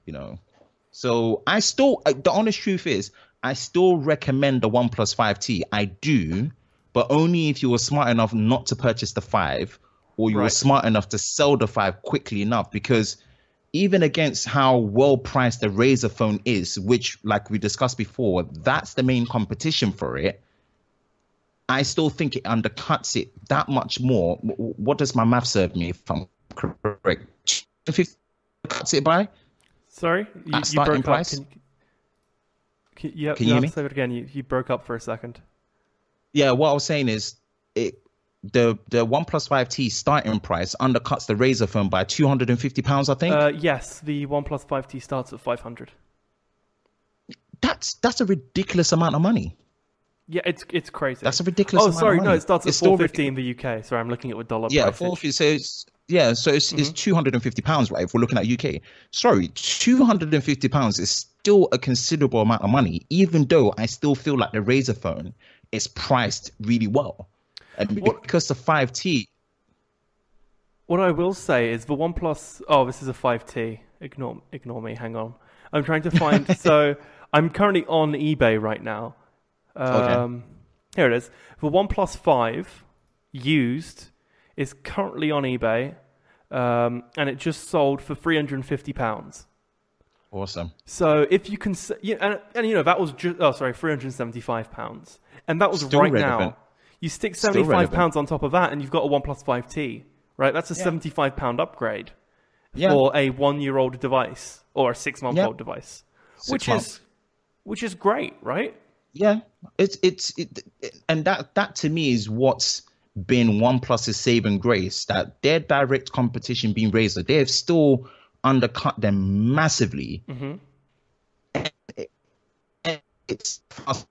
You know, so I still uh, the honest truth is I still recommend the One 5T. I do, but only if you were smart enough not to purchase the five, or you were smart enough to sell the five quickly enough because even against how well priced the Razer phone is, which, like we discussed before, that's the main competition for it. I still think it undercuts it that much more. What does my math serve me if I'm correct? 50 cuts it by? Sorry, you, At you broke price? up. Can, can, you, Can you you have hear to say it again. You, you broke up for a second. Yeah, what I was saying is it the the OnePlus 5T starting price undercuts the Razer phone by 250 pounds. I think Uh, yes, the OnePlus 5T starts at 500. that's that's a ridiculous amount of money. Yeah, it's it's crazy. That's a ridiculous. Oh, sorry, no, it starts at It's still 450 in the UK. Sorry, I'm looking at what dollar Yeah, price. four So it's yeah, so it's Mm-hmm. it's two hundred and fifty pounds, right? If we're looking at UK, sorry, two hundred and fifty pounds is still a considerable amount of money, even though I still feel like the Razer phone is priced really well, and because the five T, What I will say is the OnePlus. Oh, this is a 5T. Ignore ignore me. Hang on. I'm trying to find. so I'm currently on eBay right now. Um, Here it is. The OnePlus 5 used is currently on eBay, um, and it just sold for 350 pounds. awesome. So if you can, s- yeah, and, and you know that was just oh sorry, 375 pounds, and that was Still right relevant. now. You stick Still 75 pounds on top of that, and you've got a OnePlus 5T, right? That's a Yeah. 75 pound upgrade Yeah, for a one-year-old device or a six-month-old Yeah. device, Six which months. is which is great, right? yeah. It's it's it, it- and that that to me is what's been One OnePlus's saving grace. That their direct competition being Razer, they have still undercut them massively. And it- and it's fast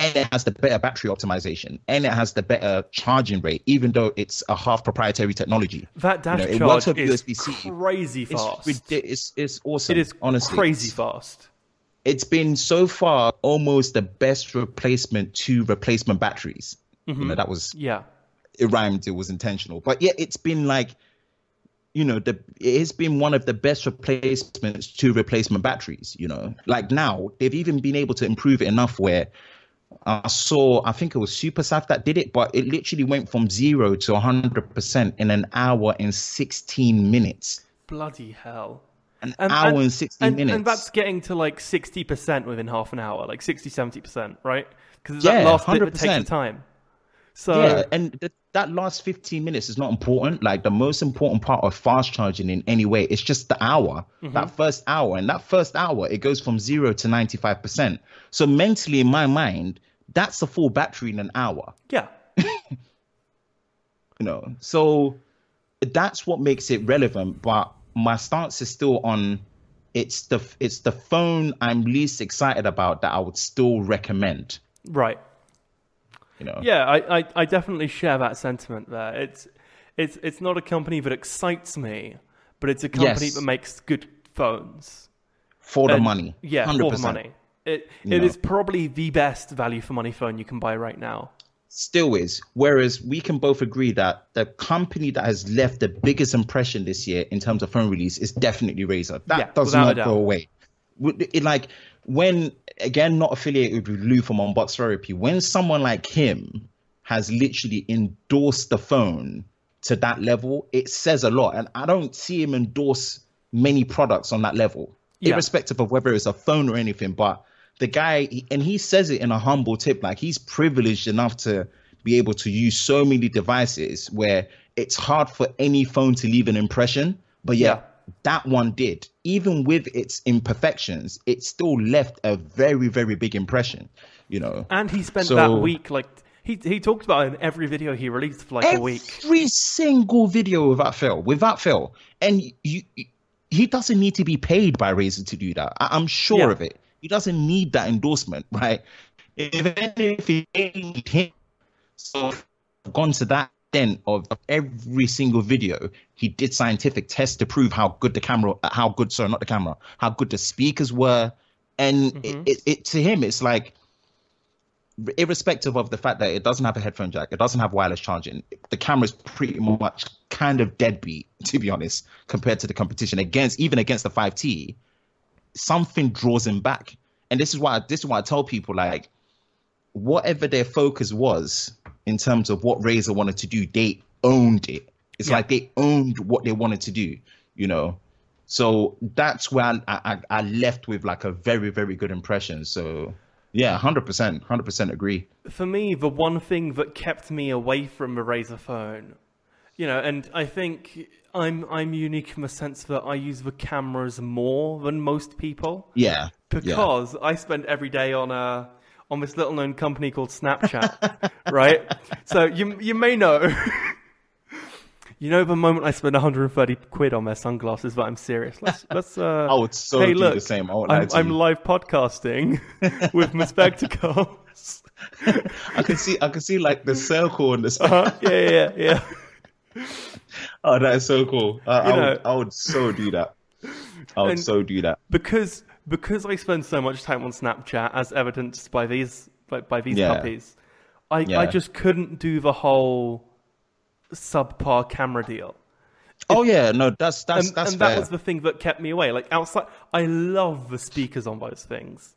and it has the better battery optimization, and it has the better charging rate, even though it's a half proprietary technology. That dash know, it charge is USB-C. crazy fast. ridi- it's it's awesome. it is honestly crazy fast. it's been so far almost the best replacement to replacement batteries. You know, mm-hmm. that was Yeah, it rhymed. It was intentional, but yeah, it's been like, you know, the it's been one of the best replacements to replacement batteries. You know, like now they've even been able to improve it enough where I saw, I think it was SuperSaf that did it, but it literally went from zero to 100% in an hour and 16 minutes. bloody hell. An And- hour and- and, 16 and, minutes. and that's getting to like 60% within half an hour, like 60, 70%, right? Because it's Yeah, that last bit that takes time. So, yeah, and th- that last 15 minutes is not important. Like the most important part of fast charging in any way, it's just the hour, Mm-hmm. that first hour. And that first hour, it goes from zero to 95%. So mentally, in my mind, that's the full battery in an hour. yeah. you know so that's what makes it relevant but my stance is still on it's the it's the phone i'm least excited about that i would still recommend Right. You know Yeah, I, I, I definitely share that sentiment there. It's it's it's not a company that excites me, but it's a company Yes. that makes good phones. for the And- money Yeah, 100%. for the money. It You it probably the best value for money phone you can buy right now. still is whereas we can both agree that the company that has left the biggest impression this year in terms of phone release is definitely Razer that Yeah, does not go away it, like when again not affiliated with Lou from Unbox Therapy when someone like him has literally endorsed the phone to that level it says a lot and I don't see him endorse many products on that level Yeah. irrespective of whether it's a phone or anything but the guy and he says it in a humble tip like he's privileged enough to be able to use so many devices where it's hard for any phone to leave an impression but yeah, Yeah. That one did. Even with its imperfections it still left a very very big impression you know? And he spent So- that week like he he talked about it in every video he released for like a week. every single video without fail without fail. And you, you he doesn't need to be paid by Razer to do that. I, i'm sure Yeah. of it. He doesn't need that endorsement right? If anything so I've gone to that extent of every single video he did scientific tests to prove how good the camera how good sorry not the camera how good the speakers were and it, mm-hmm. it, it to him it's like irrespective of the fact that it doesn't have a headphone jack, it doesn't have wireless charging, the camera's pretty much kind of deadbeat, to be honest, compared to the competition against even against the 5T. Something draws him back. And this is why this is why I tell people like whatever their focus was in terms of what Razer wanted to do, they owned it. It's Yeah. like they owned what they wanted to do, you know. So that's where I, I, I left with like a very, very good impression. So yeah, hundred percent, hundred percent agree. for me, the one thing that kept me away from a Razer phone, you know, and I think I'm I'm unique in the sense that I use the cameras more than most people Yeah, yeah. because I spend every day on a on this little known company called Snapchat, right? So you you may know. You know the moment I spend 130 quid on their sunglasses, but I'm serious. Let's let's. Uh, I would so hey, do look, the same. I I'm, I'm live podcasting with my spectacles. I can see, I can see like the circle and the. Uh, yeah, yeah, yeah, yeah. Oh, that is so cool. I, I, You would, I would so do that. I would so do that. Because because I spend so much time on Snapchat, as evidenced by these by, by these Yeah. puppies, I I just couldn't do the whole subpar camera deal. Oh yeah, no, that's that's and, that's and that was the thing that kept me away. Like outside, I love the speakers on those things.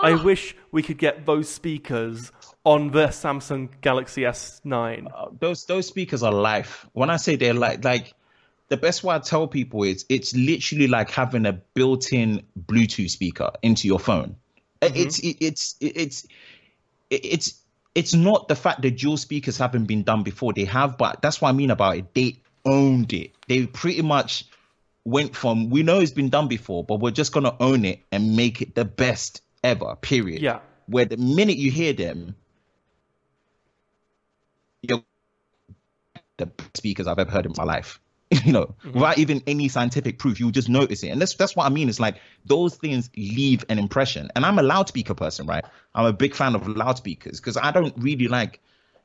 I wish we could get those speakers on the Samsung Galaxy S9. Uh, those those speakers are life. When I say they're like like the best way I tell people is it's literally like having a built-in Bluetooth speaker into your phone. Uh, It's it, it's it, it's it, it's it's not the fact that dual speakers haven't been done before. They have, but that's what I mean about it. They owned it. They pretty much went from we know it's been done before, but we're just gonna own it and make it the best ever. Period. Yeah. Where the minute you hear them, you're the best speakers I've ever heard in my life. you know, mm-hmm. without even any scientific proof, you just notice it. And that's that's what I mean. It's like those things leave an impression. And I'm a loudspeaker person, right? I'm a big fan of loudspeakers because I don't really like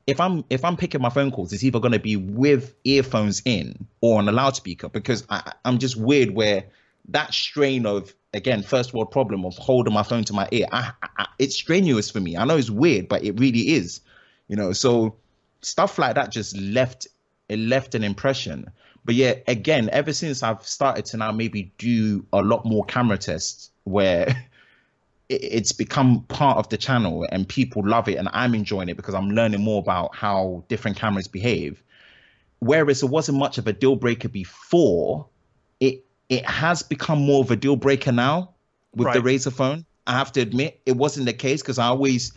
if I'm if I'm picking my phone calls, it's either going to be with earphones in or on a loudspeaker because I, I'm just weird where that strain of again first world problem of holding my phone to my ear, I, I, it's strenuous for me. I know it's weird, but it really is, you know. So stuff like that just left it left an impression. But yeah, again, ever since I've started to now maybe do a lot more camera tests where it's become part of the channel and people love it and I'm enjoying it because I'm learning more about how different cameras behave. Whereas it wasn't much of a deal breaker before, it it has become more of a deal breaker now with the Right. Razer phone. I have to admit it wasn't the case because I always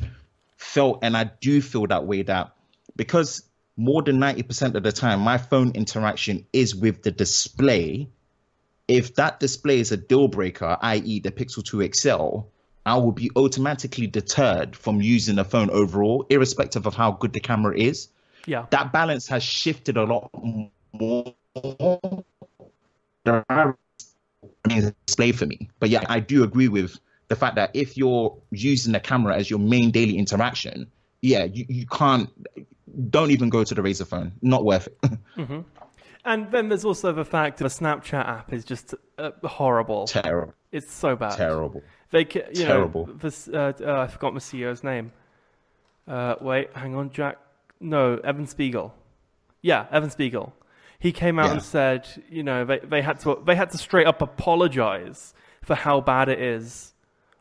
felt and I do feel that way that because more than 90% of the time my phone interaction is with the display if that display is a deal breaker, i.e., the Pixel 2 XL, I will be automatically deterred from using the phone overall, irrespective of how good the camera is. Yeah. That balance has shifted a lot more. Than the display for me, but yeah, I do agree with the fact that if you're using the camera as your main daily interaction, yeah, you, you can't. Don't even go to the Razer phone. Not worth it. And then there's also the fact that the Snapchat app is just uh, horrible. terrible, It's so bad. terrible. They, ca- you Terrible. Know, this, uh, uh, I forgot my CEO's name. Uh, wait, hang on, Jack. No, Evan Spiegel. Yeah, Evan Spiegel. He came out Yeah. and said, you know, they, they had to they had to straight up apologize for how bad it is.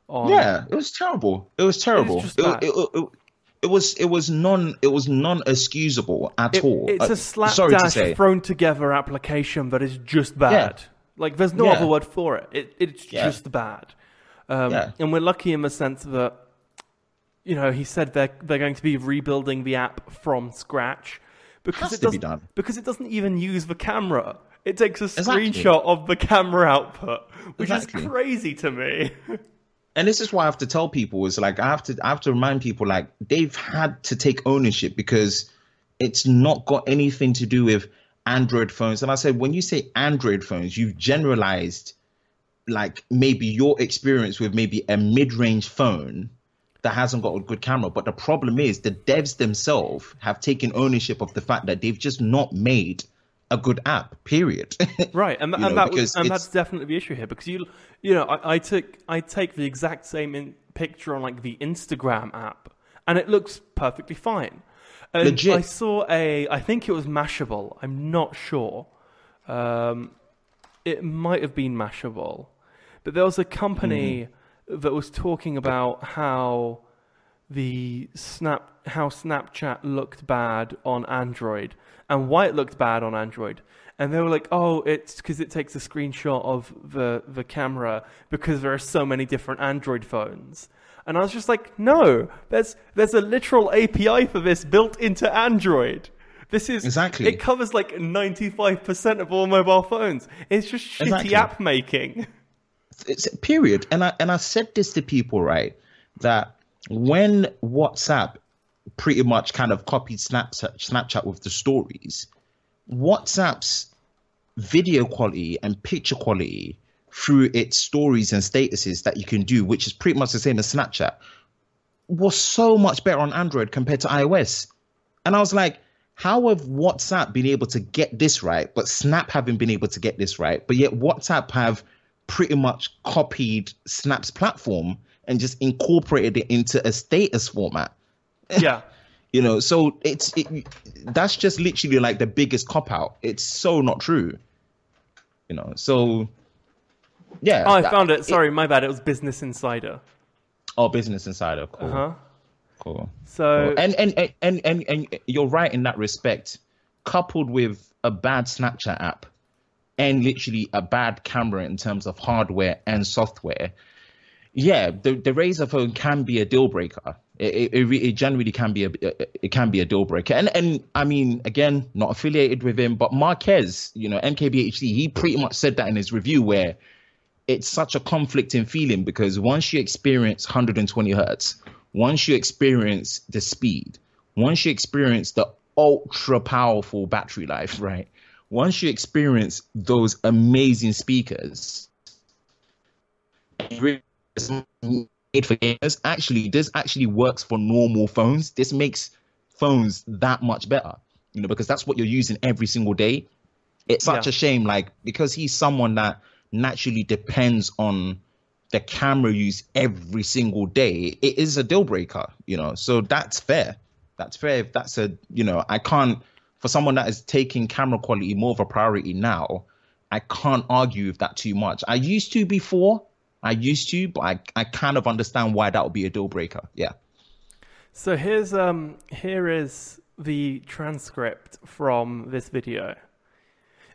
On, Yeah, it was terrible. It was terrible. It, bad. it, it, it was it was non it was non excusable at It- all. it's Uh, a to slapdash thrown together application that is just bad. Like there's no Yeah. other word for it. it it's Yeah. just bad. Um, Yeah. And we're lucky in the sense that, you know, he said they're they're going to be rebuilding the app from scratch because Has it to doesn't done. because it doesn't even use the camera. It takes a Exactly. screenshot of the camera output, which Exactly. is crazy to me. and this is why I have to tell people is like I have to I have to remind people like they've had to take ownership because it's not got anything to do with Android phones. And I said when you say Android phones, you've generalized like maybe your experience with maybe a mid-range phone that hasn't got a good camera. But the problem is the devs themselves have taken ownership of the fact that they've just not made a good app. Period. Right, and, and know, that was, and it's- that's definitely the issue here because you you know I, I took I take the exact same in, picture on like the Instagram app and it looks perfectly fine. And Legit. I saw a I think it was Mashable. I'm not sure. Um, it might have been Mashable, but there was a company Mm-hmm. that was talking about how the snap how Snapchat looked bad on Android and why it looked bad on Android. And they were like, "Oh, it's because it takes a screenshot of the the camera because there are so many different Android phones." And I was just like, "No, there's there's a literal API for this built into Android. This is Exactly. It covers like 95% of all mobile phones. It's just shitty Exactly. app making." it's period and i and i said this to people right that when WhatsApp pretty much kind of copied Snapchat, Snapchat with the stories, WhatsApp's video quality and picture quality through its stories and statuses that you can do, which is pretty much the same as Snapchat, was so much better on Android compared to iOS. And I was like, how have WhatsApp been able to get this right, but Snap haven't been able to get this right, but yet WhatsApp have pretty much copied Snap's platform and just incorporated it into a status format. Yeah. you know, so it's it, that's just literally like the biggest cop out. It's so not true. You know, so yeah. Oh, I that- found it. Sorry, my bad. It was Business Insider. Oh, Business Insider. Cool. Uh huh. Cool. So and, and and and and and you're right in that respect. Coupled with a bad Snapchat app and literally a bad camera in terms of hardware and software, yeah, the the Razer phone can be a deal breaker. It it, it, it generally can be a it can be a deal breaker. And and I mean, again, not affiliated with him, but Marques, you know, MKBHD, he pretty much said that in his review where it's such a conflicting feeling because once you experience 120 hertz, once you experience the speed, once you experience the ultra powerful battery life, right? Once you experience those amazing speakers, it's made for gamers. Actually, this actually works for normal phones. This makes phones that much better, you know, because that's what you're using every single day. It's such Yeah. a shame, like because he's someone that naturally depends on the camera use every single day. It is a deal breaker, you know. So that's fair. That's fair. If that's a, you know, I can't for someone that is taking camera quality more of a priority now. I can't argue with that too much. I used to before. I used to, but I, I kind of understand why that would be a deal breaker. Yeah. So here's um here is the transcript from this video.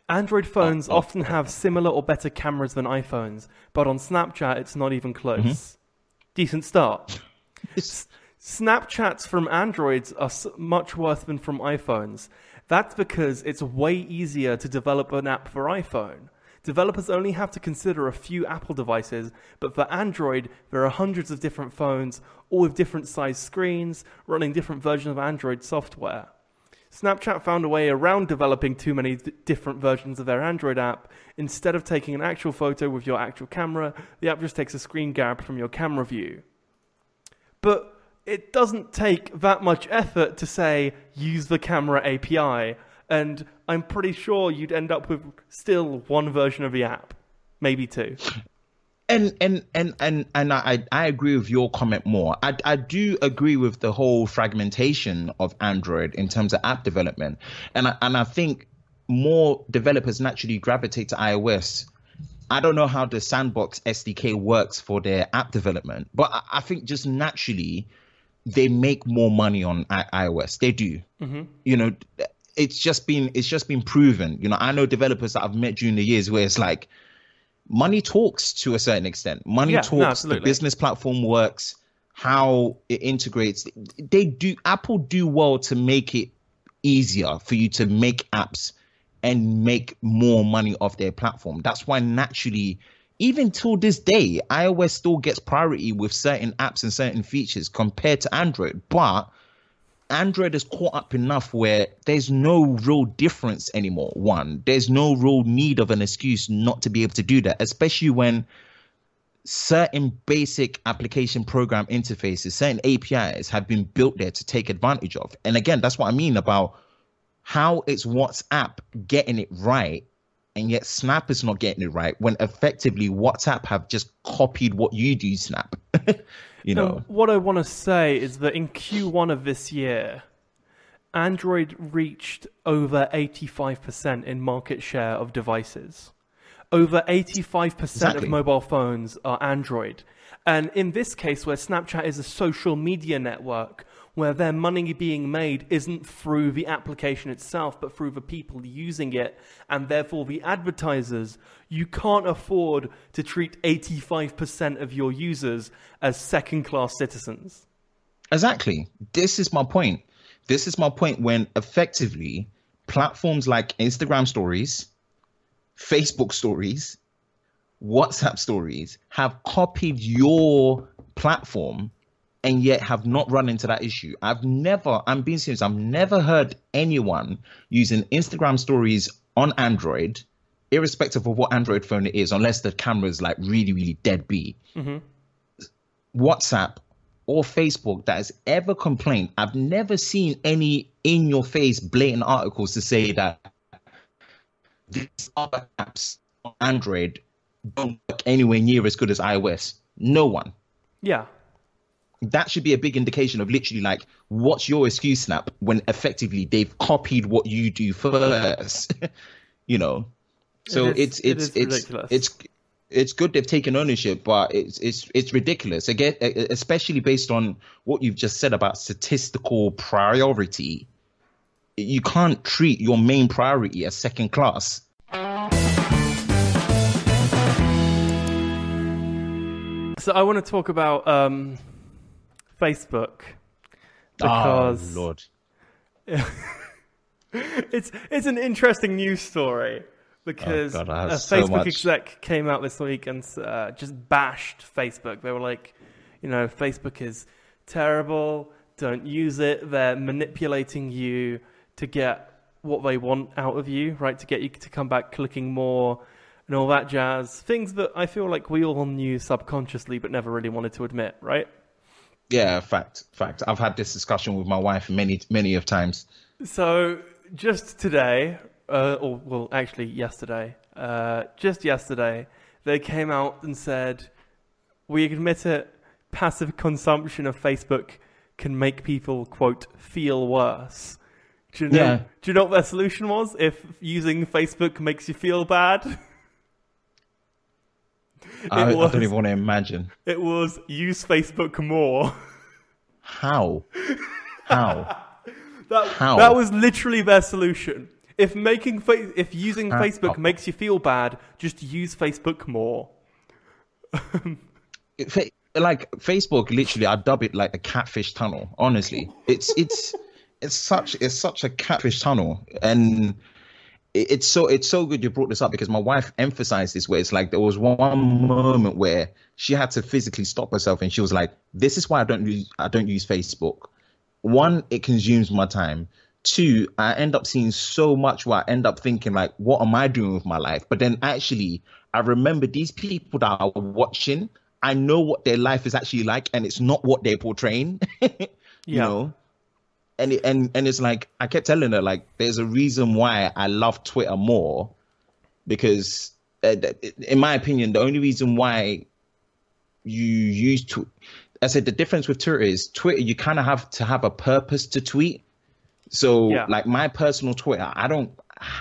Android phones oh, often have similar or better cameras than iPhones, but on Snapchat it's not even close. Mm-hmm. Decent start. S- Snapchats from Androids are s- much worse than from iPhones. That's because it's way easier to develop an app for iPhone. Developers only have to consider a few Apple devices, but for Android, there are hundreds of different phones, all with different size screens, running different versions of Android software. Snapchat found a way around developing too many d- different versions of their Android app. Instead of taking an actual photo with your actual camera, the app just takes a screen grab from your camera view. But it doesn't take that much effort to say use the camera API, and I'm pretty sure you'd end up with still one version of the app, maybe two. and and and and and I I agree with your comment more. I I do agree with the whole fragmentation of Android in terms of app development, and I, and I think more developers naturally gravitate to iOS. I don't know how the Sandbox SDK works for their app development, but I, I think just naturally they make more money on I- iOS. They do. Mm-hmm. You know, it's just been it's just been proven. You know, I know developers that I've met during the years where it's like money talks to a certain extent. Money Yeah, no, talks. the business platform works. How it integrates. They do. Apple do well to make it easier for you to make apps and make more money off their platform. That's why naturally, even till this day, iOS still gets priority with certain apps and certain features compared to Android. But Android is caught up enough where there's no real difference anymore. One, there's no real need of an excuse not to be able to do that, especially when certain basic application program interfaces, certain APIs have been built there to take advantage of. And again, that's what I mean about how it's WhatsApp getting it right, and yet Snap is not getting it right when effectively WhatsApp have just copied what you do, Snap. you know. What I want to say is that in Q1 of this year, Android reached over 85% in market share of devices. Over 85% Exactly. of mobile phones are Android. And in this case, where Snapchat is a social media network, where their money being made isn't through the application itself, but through the people using it, and therefore the advertisers, you can't afford to treat 85% of your users as second class citizens. Exactly. This is my point. This is my point when effectively platforms like Instagram stories, Facebook stories, WhatsApp stories have copied your platform and yet have not run into that issue. I've never, I'm being serious, I've never heard anyone using Instagram stories on Android, irrespective of what Android phone it is, unless the camera is like really, really dead B. Mm-hmm. WhatsApp or Facebook that has ever complained. I've never seen any in your face blatant articles to say that these other apps on Android don't work anywhere near as good as iOS. No one. Yeah. That should be a big indication of literally like, what's your excuse, Snap, when effectively they've copied what you do first. you know, so It is- it's it's is it's ridiculous. it's it's good they've taken ownership, but it's it's it's ridiculous. Again, especially based on what you've just said about statistical priority. You can't treat your main priority as second class. So I want to talk about um, Facebook because oh, Lord. it's it's an interesting news story because Oh, God, a Facebook much. exec came out this week and uh, just bashed Facebook. They were like, you know, Facebook is terrible. Don't use it. They're manipulating you to get what they want out of you, right? To get you to come back clicking more and all that jazz. Things that I feel like we all knew subconsciously but never really wanted to admit, right? Yeah, fact, fact. I've had this discussion with my wife many, many of times. So just today, uh, or well, actually yesterday, uh, just yesterday, they came out and said, "We admit it. Passive consumption of Facebook can make people quote feel worse." Do you know? Yeah. Do you know what their solution was? If using Facebook makes you feel bad, I, I don't even want to imagine it was use Facebook more. how, how. That, How? that was literally their solution. If making fa- if using How? Facebook makes you feel bad, just use Facebook more. It- like Facebook, literally, I dub it like the catfish tunnel. Honestly, it's it's it's such it's such a catfish tunnel, and it's so it's so good you brought this up because my wife emphasized this where it's like there was one moment where she had to physically stop herself and she was like, "This is why I don't use I don't use Facebook. One, it consumes my time." Two, I end up seeing so much where I end up thinking like, what am I doing with my life? But then actually, I remember these people that are watching. I know what their life is actually like, and it's not what they're portraying. you Yeah. know, and it, and and it's like I kept telling her like, there's a reason why I love Twitter more, because uh, in my opinion, the only reason why you use to, I said the difference with Twitter is Twitter you kind of have to have a purpose to tweet. So Yeah. like my personal Twitter, I don't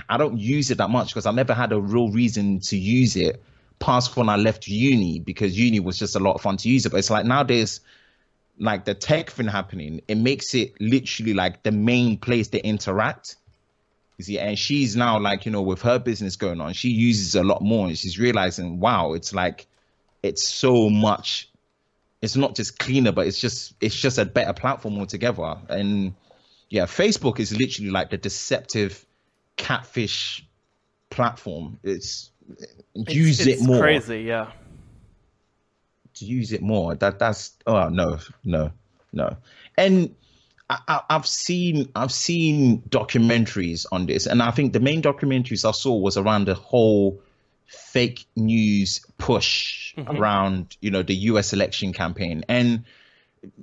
I don't use it that much because I never had a real reason to use it past when I left uni because uni was just a lot of fun to use it. But it's like nowadays, like the tech thing happening, it makes it literally like the main place to interact. You see, and she's now like, you know, with her business going on, she uses a lot more and she's realizing, wow, it's like it's so much it's not just cleaner, but it's just it's just a better platform altogether. And yeah, Facebook is literally like the deceptive catfish platform. It's use it's, it it's more. Crazy, yeah. To use it more. That that's oh no no no. And I, I've seen I've seen documentaries on this, and I think the main documentaries I saw was around the whole fake news push around you know the U.S. election campaign and.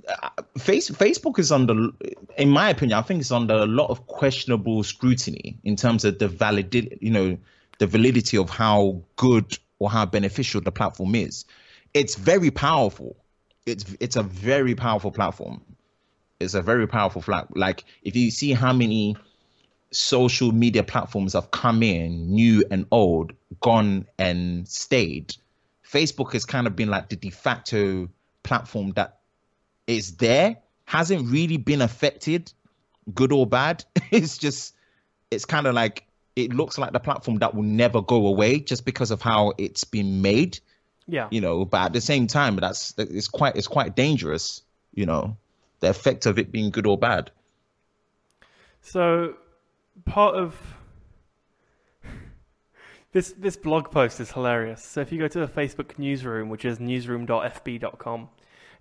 uh, Face, Facebook is under, in my opinion, I think it's under a lot of questionable scrutiny in terms of the validity, you know, the validity of how good or how beneficial the platform is. It's very powerful. It's it's a very powerful platform. It's a very powerful flat. Like if you see how many social media platforms have come in, new and old, gone and stayed. Facebook has kind of been like the de facto platform that is there, hasn't really been affected, good or bad. it's just, it's kind of like, it looks like the platform that will never go away just because of how it's been made, Yeah. you know. But at the same time, that's it's quite it's quite dangerous, you know, the effect of it being good or bad. So part of this this blog post is hilarious. So if you go to the Facebook newsroom, which is newsroom.fb.com,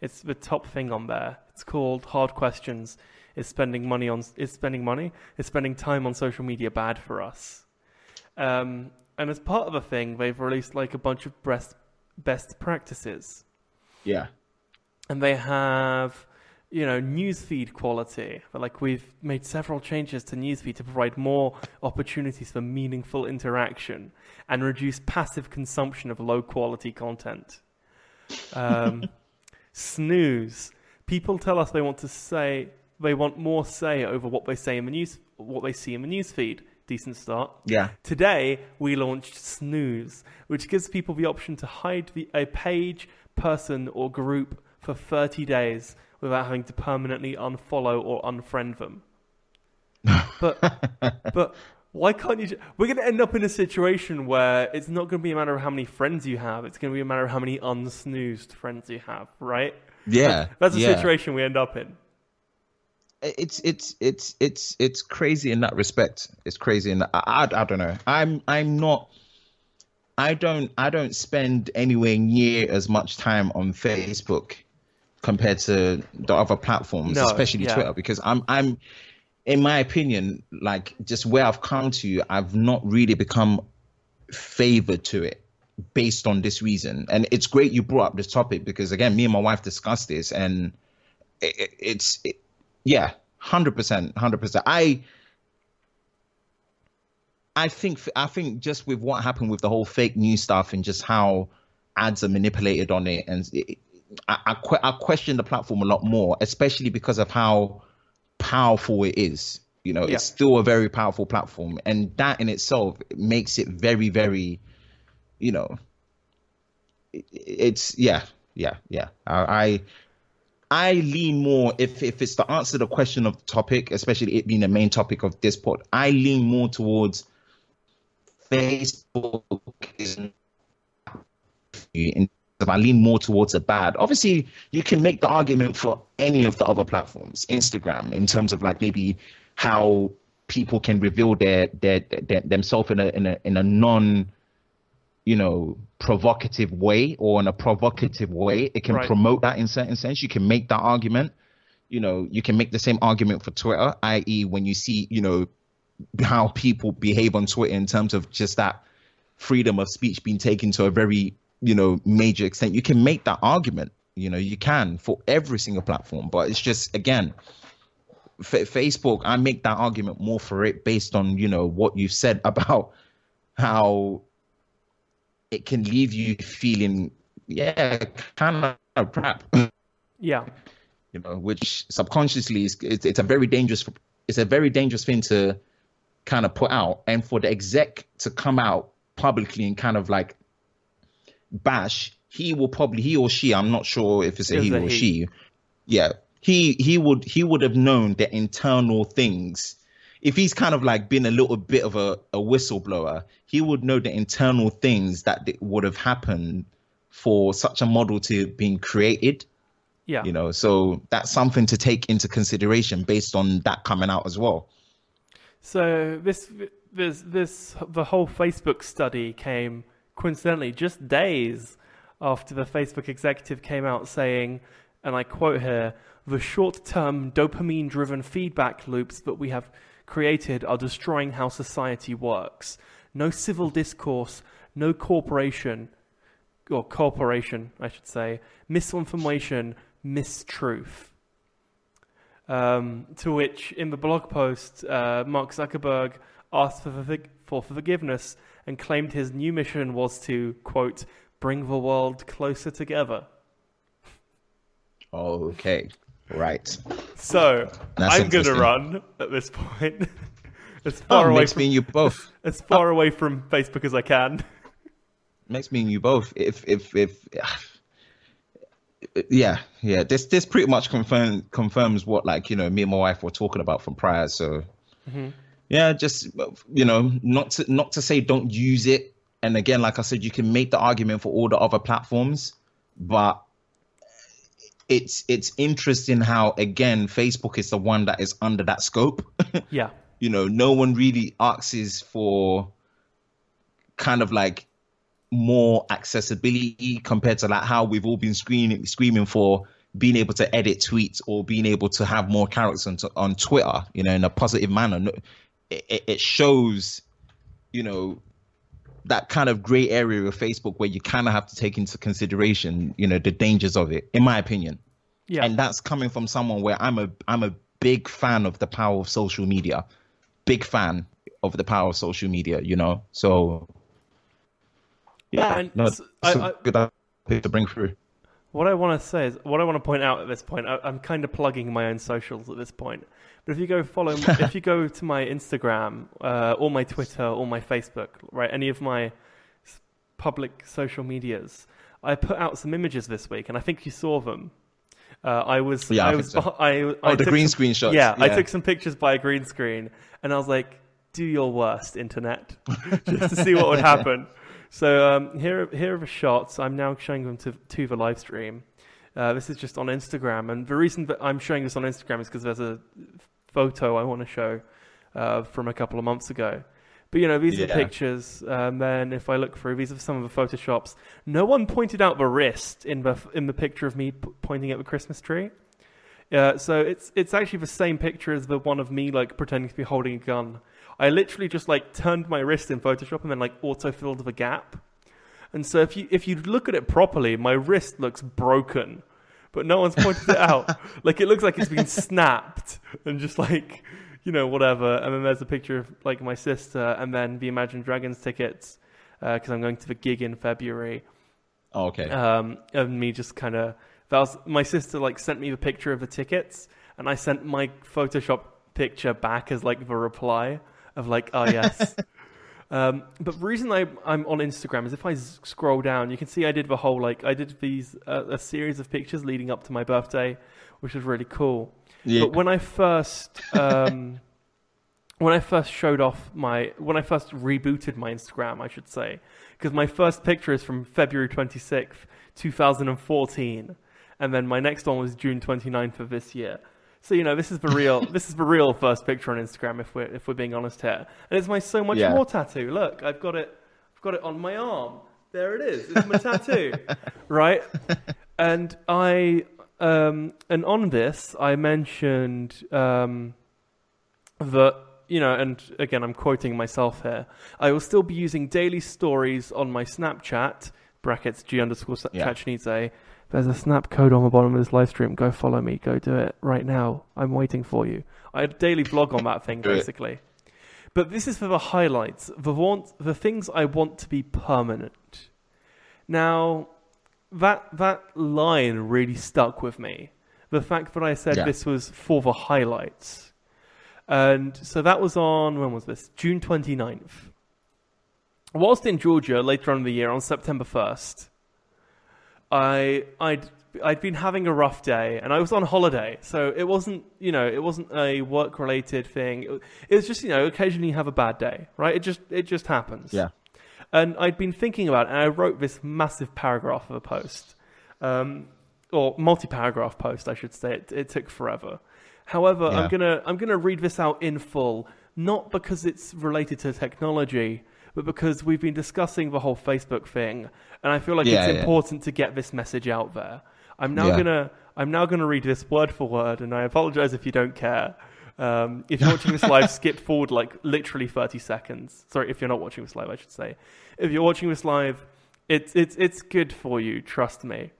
It's the top thing on there. It's called Hard Questions. Is spending money on is spending money? Is spending time on social media bad for us? Um, and as part of the thing, they've released like a bunch of best best practices. Yeah. And they have, you know, newsfeed quality. Like we've made several changes to newsfeed to provide more opportunities for meaningful interaction and reduce passive consumption of low quality content. Um, snooze. People tell us they want to say they want more say over what they say in the news, what they see in the newsfeed. Decent start. Yeah. Today we launched Snooze, which gives people the option to hide the, a page, person, or group for 30 days without having to permanently unfollow or unfriend them. but but why can't you? Ju- We're going to end up in a situation where it's not going to be a matter of how many friends you have. It's going to be a matter of how many unsnoozed friends you have, right? Yeah. That's the yeah. situation we end up in. It's it's it's it's it's crazy in that respect. It's crazy in that, I, I I don't know. I'm I'm not. I don't I don't spend anywhere near as much time on Facebook compared to the other platforms, No, especially yeah. Twitter, because I'm I'm in my opinion, like just where I've come to, I've not really become favored to it based on this reason. And it's great you brought up this topic because again, me and my wife discussed this, and it, it, it's it, yeah, hundred percent, hundred percent. I I think I think just with what happened with the whole fake news stuff and just how ads are manipulated on it, and it, I, I, que- I question the platform a lot more, especially because of how powerful it is. You know, Yeah. it's still a very powerful platform, and that in itself makes it very, very, you know, it, it's yeah, yeah, yeah. I, I I lean more if if it's to answer the question of the topic, especially it being the main topic of this pod. I lean more towards Facebook. Is in I lean more towards a bad. Obviously, you can make the argument for any of the other platforms, Instagram, in terms of like maybe how people can reveal their their, their themselves in a in a in a non you know provocative way or in a provocative way it can Right. promote that in certain sense. You can make that argument. You know you can make the same argument for twitter i.e when you see you know how people behave on twitter in terms of just that freedom of speech being taken to a very you know major extent you can make that argument. You know you can for every single platform. But it's just again F- facebook i make that argument more for it based on you know what you've said about how it can leave you feeling yeah kind of crap. Yeah, you know which subconsciously is it's, it's a very dangerous it's a very dangerous thing to kind of put out and for the exec to come out publicly and kind of like bash he will probably he or she i'm not sure if it's a It's he a or he. she. Yeah. He he would he would have known the internal things if he's kind of like been a little bit of a, a whistleblower he would know the internal things that would have happened for such a model to being created yeah. you know so that's something to take into consideration based on that coming out as well So this this this the whole Facebook study came coincidentally just days after the Facebook executive came out saying, and I quote here, the short-term dopamine-driven feedback loops that we have created are destroying how society works. No civil discourse, no corporation or corporation, I should say, misinformation, mistruth. Um, to which, in the blog post, uh, Mark Zuckerberg asked for, for forgiveness and claimed his new mission was to, quote, bring the world closer together. okay right. So, That's I'm going to run at this point. As oh, far away makes from me and you both. as far oh. away from Facebook as I can. makes me and you both. If if if yeah yeah. This this pretty much confirm confirms what like you know me and my wife were talking about from prior so. Mm-hmm. Yeah just you know not to not to say don't use it. And again like i said you can make the argument for all the other platforms but it's it's interesting how again facebook is the one that is under that scope Yeah, you know, no one really asks for kind of like more accessibility compared to like how we've all been screaming screaming for being able to edit tweets or being able to have more characters on, on Twitter, you know, in a positive manner. It, it shows, you know, that kind of gray area of Facebook where you kind of have to take into consideration, you know, the dangers of it, in my opinion. Yeah. And that's coming from someone where I'm a I'm a big fan of the power of social media. Big fan of the power of social media, you know. So yeah, And no, s- it's I- a I- good to bring through. What I want to say is, what I want to point out at this point, I, I'm kind of plugging my own socials at this point. But if you go follow, if you go to my Instagram, uh, or my Twitter, or my Facebook, right, any of my public social medias, I put out some images this week, and I think you saw them. Uh, I was, Yeah, I I was, so. beh- I, Oh, I the took green some- screen shots. Yeah, I took some pictures by a green screen, and I was like, "Do your worst, internet," just to see what would happen. So um, here, here are the shots. I'm now showing them to to the live stream. Uh, this is just on Instagram, and the reason that I'm showing this on Instagram is because there's a photo I want to show uh, from a couple of months ago. But you know, these are pictures. And then if I look through, these are some of the photoshops. No one pointed out the wrist in the in the picture of me p- pointing at the Christmas tree. Yeah, so it's it's actually the same picture as the one of me like pretending to be holding a gun. I literally just like turned my wrist in Photoshop and then like auto filled the gap. And so if you if you look at it properly, my wrist looks broken, but no one's pointed it out. Like it looks like it's been snapped and just like you know whatever. And then there's a picture of like my sister and then the Imagine Dragons tickets because I'm going to the gig in February Oh, okay. um, and me just kind of that was my sister like sent me the picture of the tickets and i sent my photoshop picture back as like the reply of like oh yes um, but the reason I, i'm on instagram is if I scroll down you can see i did the whole like i did these uh, a series of pictures leading up to my birthday which was really cool yeah. but when I first um, when I first showed off my when I first rebooted my Instagram, I should say, because my first picture is from February 26th, 2014, and then my next one was June 29th of this year. So you know, this is the real this is the real first picture on Instagram if we're if we're being honest here. And it's my so much Yeah. more tattoo. Look, I've got it I've got it on my arm. There it is. It's my tattoo. Right? And I um and on this I mentioned um that you know, and again, I'm quoting myself here. I will still be using daily stories on my Snapchat brackets G underscore Yeah. There's a snap code on the bottom of this live stream. Go follow me. Go do it right now. I'm waiting for you. I had a daily blog on that thing basically. But this is for the highlights, the want, the things I want to be permanent. Now, that that line really stuck with me. The fact that I said Yeah. this was for the highlights. And so that was on, when was this? June 29th. Whilst in Georgia later on in the year, on September 1st, I, I'd, I'd been having a rough day and I was on holiday. So it wasn't, you know, it wasn't a work related thing. It, it was just, you know, occasionally you have a bad day, right? It just, it just happens. Yeah. And I'd been thinking about it and I wrote this massive paragraph of a post. Um, or multi-paragraph post, I should say. It, it took forever. However, I'm gonna I'm gonna read this out in full, not because it's related to technology, but because we've been discussing the whole Facebook thing, and I feel like Yeah, it's yeah. important to get this message out there. I'm now Yeah. gonna I'm now gonna read this word for word, and I apologize if you don't care. Um, if you're watching this live, skip forward like literally 30 seconds. Sorry, if you're not watching this live, I should say. If you're watching this live, it's it's it's good for you. Trust me.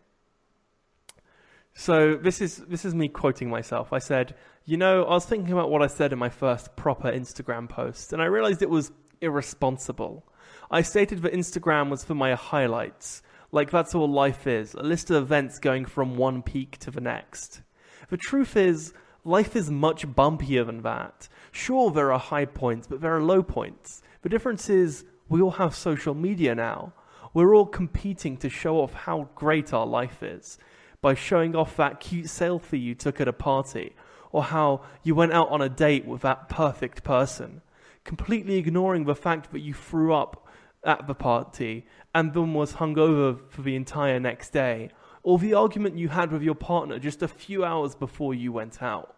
So this is this is me quoting myself. I said, you know, I was thinking about what I said in my first proper Instagram post, and I realized it was irresponsible. I stated that Instagram was for my highlights, like that's all life is, a list of events going from one peak to the next. The truth is, life is much bumpier than that. Sure, there are high points, but there are low points. The difference is, we all have social media now. We're all competing to show off how great our life is by showing off that cute selfie you took at a party, or how you went out on a date with that perfect person, completely ignoring the fact that you threw up at the party and then was hungover for the entire next day, or the argument you had with your partner just a few hours before you went out.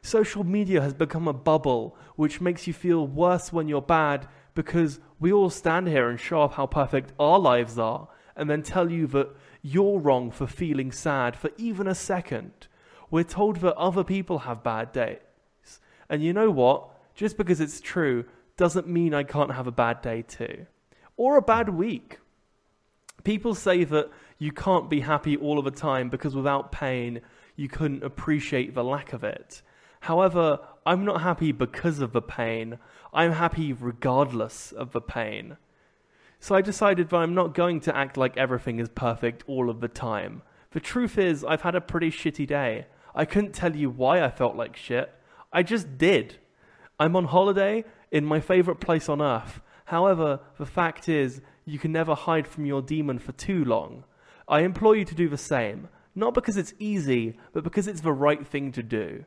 Social media has become a bubble which makes you feel worse when you're bad because we all stand here and show off how perfect our lives are and then tell you that you're wrong for feeling sad for even a second. We're told that other people have bad days. And you know what? Just because it's true doesn't mean I can't have a bad day too. Or a bad week. People say that you can't be happy all of the time because without pain, you couldn't appreciate the lack of it. However, I'm not happy because of the pain. I'm happy regardless of the pain. So I decided that I'm not going to act like everything is perfect all of the time. The truth is, I've had a pretty shitty day. I couldn't tell you why I felt like shit. I just did. I'm on holiday in my favorite place on earth. However, the fact is, you can never hide from your demon for too long. I implore you to do the same, not because it's easy, but because it's the right thing to do.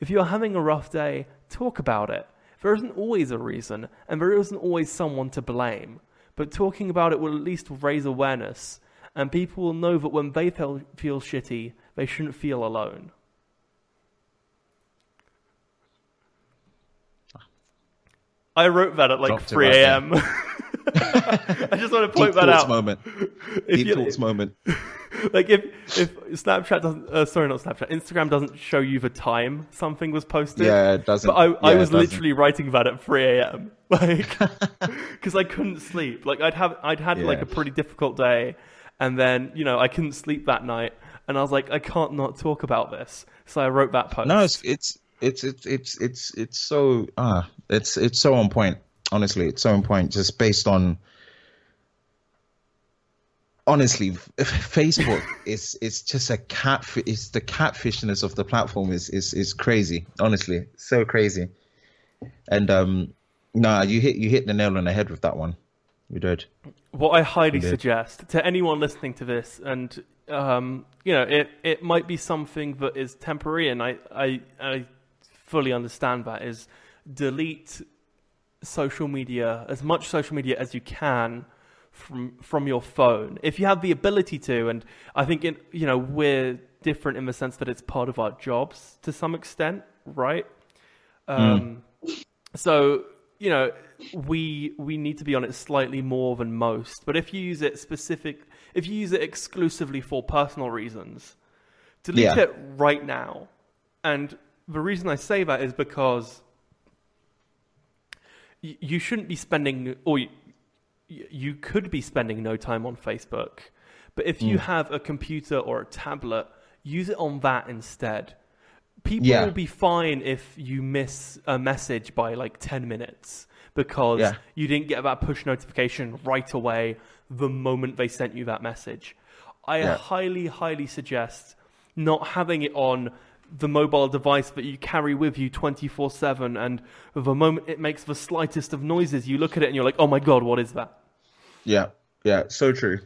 If you're having a rough day, talk about it. There isn't always a reason, and there isn't always someone to blame. But talking about it will at least raise awareness, and people will know that when they feel, feel shitty, they shouldn't feel alone. I wrote that at like Dropped it 3 right a.m. I just want to point Deep that out. moment. If Deep you- thoughts moment. like if if Snapchat doesn't, uh, sorry, not Snapchat, Instagram doesn't show you the time something was posted. Yeah, it doesn't. But I, I was literally writing that at 3 a.m. Like, because I couldn't sleep. Like I'd have, I'd had like a pretty difficult day, and then you know I couldn't sleep that night, and I was like, I can't not talk about this. So I wrote that post. No, it's it's it's it's it's it's it's so ah, it's it's so on point. Honestly, it's so on point. Just based on honestly, Facebook is it's just a cat. It's the catfishness of the platform is is is crazy. Honestly, so crazy. And um, nah, you hit you hit the nail on the head with that one. You did. What I highly suggest to anyone listening to this, and um, you know, it it might be something that is temporary, and I I, I fully understand that is delete social media as much social media as you can from from your phone. If you have the ability to and i think in you know we're different in the sense that it's part of our jobs to some extent right? Um so you know we we need to be on it slightly more than most. But if you use it specific if you use it exclusively for personal reasons delete Yeah. it right now. And the reason i say that is because y- you shouldn't be spending or you, you could be spending no time on facebook but if Hmm. you have a computer or a tablet use it on that instead people Yeah. will be fine if you miss a message by like 10 minutes because Yeah. you didn't get that push notification right away the moment they sent you that message i Yeah. highly highly suggest not having it on the mobile device that you carry with you 24/7 and the moment it makes the slightest of noises you look at it and you're like oh my god what is that Yeah, yeah, so true.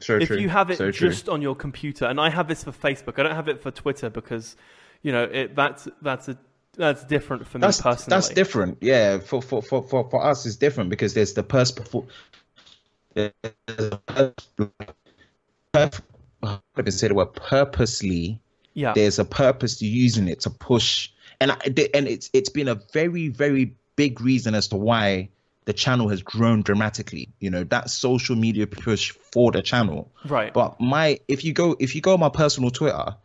So true. if true. you have it so just on your computer and i have this for facebook i don't have it for twitter because you know it that's that's a that's different for me that's personally that's different. Yeah, for for for for, for us it's different because there's the pers before. There's a pers- do I say the word purposely. Yeah There's a purpose to using it to push, and I, and it's it's been a very very big reason as to why the channel has grown dramatically. You know that social media push for the channel. right But my if you go if you go on my personal Twitter,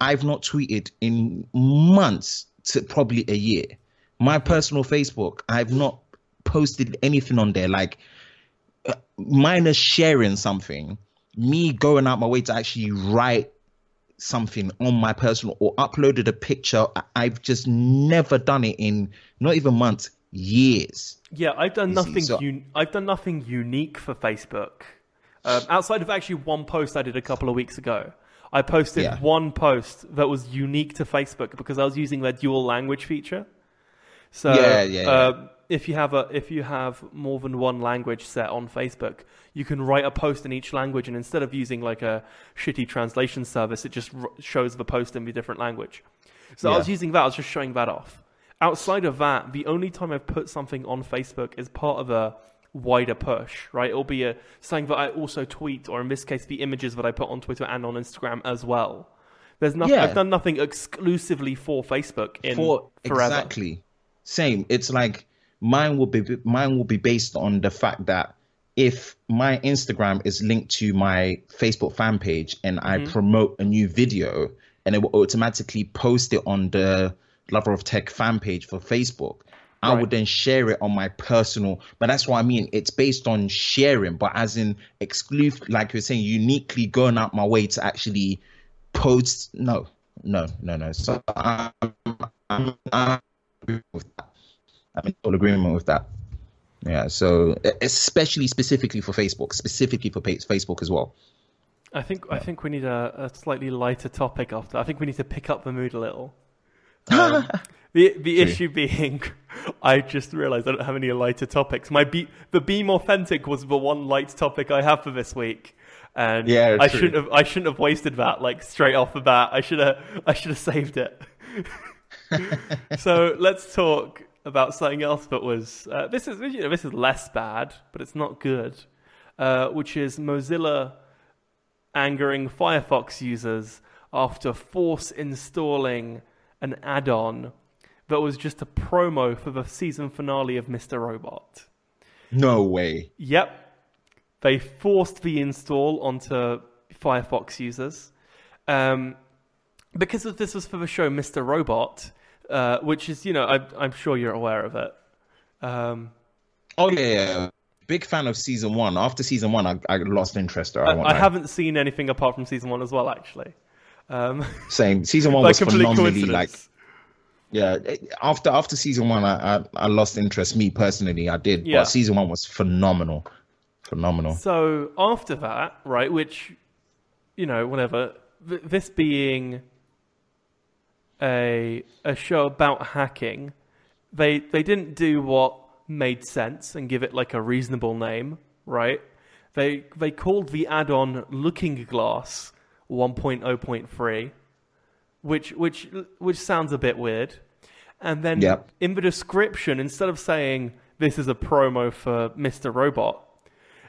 I've not tweeted in months to probably a year. My personal Facebook, I've not posted anything on there. Like uh, minus sharing something, me going out my way to actually write something on my personal or uploaded a picture. I've just never done it in not even months, years. Yeah, I've done nothing. so- un- I've done nothing unique for Facebook, um, outside of actually one post I did a couple of weeks ago. I posted Yeah. one post that was unique to Facebook because I was using their dual language feature. So Yeah, yeah, yeah. uh, if you have a if you have more than one language set on Facebook, you can write a post in each language, and instead of using like a shitty translation service, it just r- shows the post in the different language. So I was using that. I was just showing that off. Outside of that, the only time I've put something on Facebook is part of a wider push, right? It'll be a something that I also tweet, or in this case, the images that I put on Twitter and on Instagram as well. There's nothing. Yeah. I've done nothing exclusively for Facebook in for forever. exactly same it's like mine will be mine will be based on the fact that if my Instagram is linked to my Facebook fan page and I mm-hmm. promote a new video, and it will automatically post it on the Lover of Tech fan page for Facebook. I Right. would then share it on my personal, but that's what I mean. It's based on sharing, but as in exclusive, like you're saying, uniquely going out my way to actually post. No, no, no, no. So I'm, I'm, I'm with that. I'm in full agreement with that. Yeah. So especially specifically for Facebook, specifically for Facebook as well. I think I think we need a, a slightly lighter topic after. I think we need to pick up the mood a little. Um, the the issue being, I just realised I don't have any lighter topics. My be the beam authentic was the one light topic I have for this week, and Yeah, I true. shouldn't have I shouldn't have wasted that like straight off the bat. I should have I should have saved it. so let's talk about something else that was uh, this is you know this is less bad, but it's not good, uh, which is Mozilla angering Firefox users after force installing an add-on that was just a promo for the season finale of Mr. Robot. No way. Yep. They forced the install onto Firefox users. Um, because of this was for the show Mr. Robot, uh, which is, you know, I, I'm sure you're aware of it. Um, Oh yeah, yeah. Big fan of season one. After season one, I, I lost interest. Or I, I, I haven't seen anything apart from season one as well, actually. Um, Same. Season one was phenomenally like yeah. After after season one, I, I I lost interest. Me personally, I did. Yeah. But season one was phenomenal, phenomenal. So after that, right, which, you know, whatever, th- this being a a show about hacking, they they didn't do what made sense and give it like a reasonable name, right? They they called the add-on Looking Glass 1.0.3, which which which sounds a bit weird. And then Yep. in the description, instead of saying this is a promo for Mr. Robot,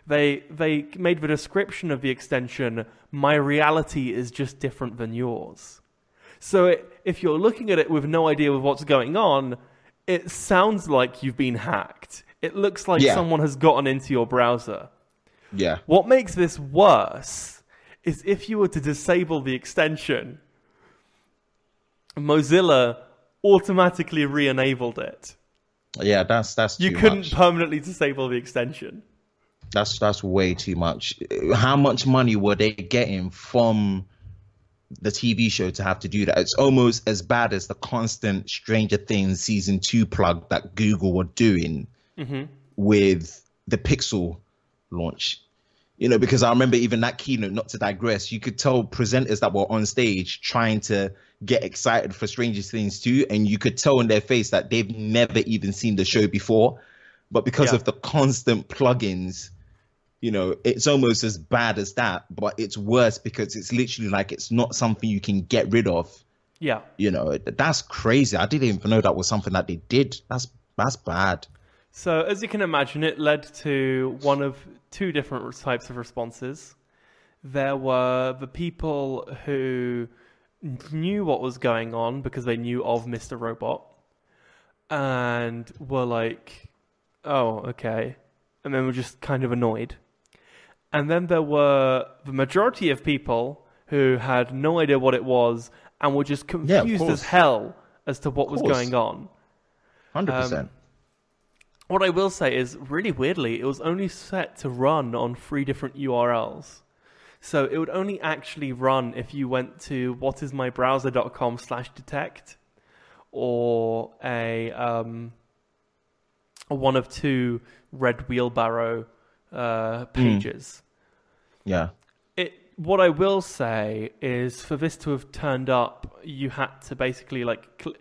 they they made the description of the extension my reality is just different than yours so it, if you're looking at it with no idea of what's going on it sounds like you've been hacked it looks like Yeah. someone has gotten into your browser Yeah. what makes this worse is if you were to disable the extension mozilla automatically re-enabled it Yeah, that's that's you couldn't much. permanently disable the extension That's that's way too much. How much money were they getting from the TV show to have to do that? It's almost as bad as the constant Stranger Things season two plug that Google were doing mm-hmm. with the Pixel launch. You know, because I remember even that keynote, not to digress, you could tell presenters that were on stage trying to get excited for Stranger Things 2, and you could tell in their face that they've never even seen the show before. But because Yeah. of the constant plugins, you know, it's almost as bad as that, but it's worse because it's literally like it's not something you can get rid of. yeah You know, that's crazy. I didn't even know that was something that they did. That's that's bad. So, as you can imagine, it led to one of two different types of responses. There were the people who knew what was going on because they knew of Mr. Robot and were like, oh, okay. And then were just kind of annoyed. And then there were the majority of people who had no idea what it was and were just Yeah, confused as hell as to what was going on. Hundred percent. What I will say is, really weirdly, it was only set to run on three different URLs. So it would only actually run if you went to whatismybrowser.com slash detect or a, um, a one of two red wheelbarrow uh, pages. Yeah. It, what I will say is for this to have turned up, you had to basically like cl-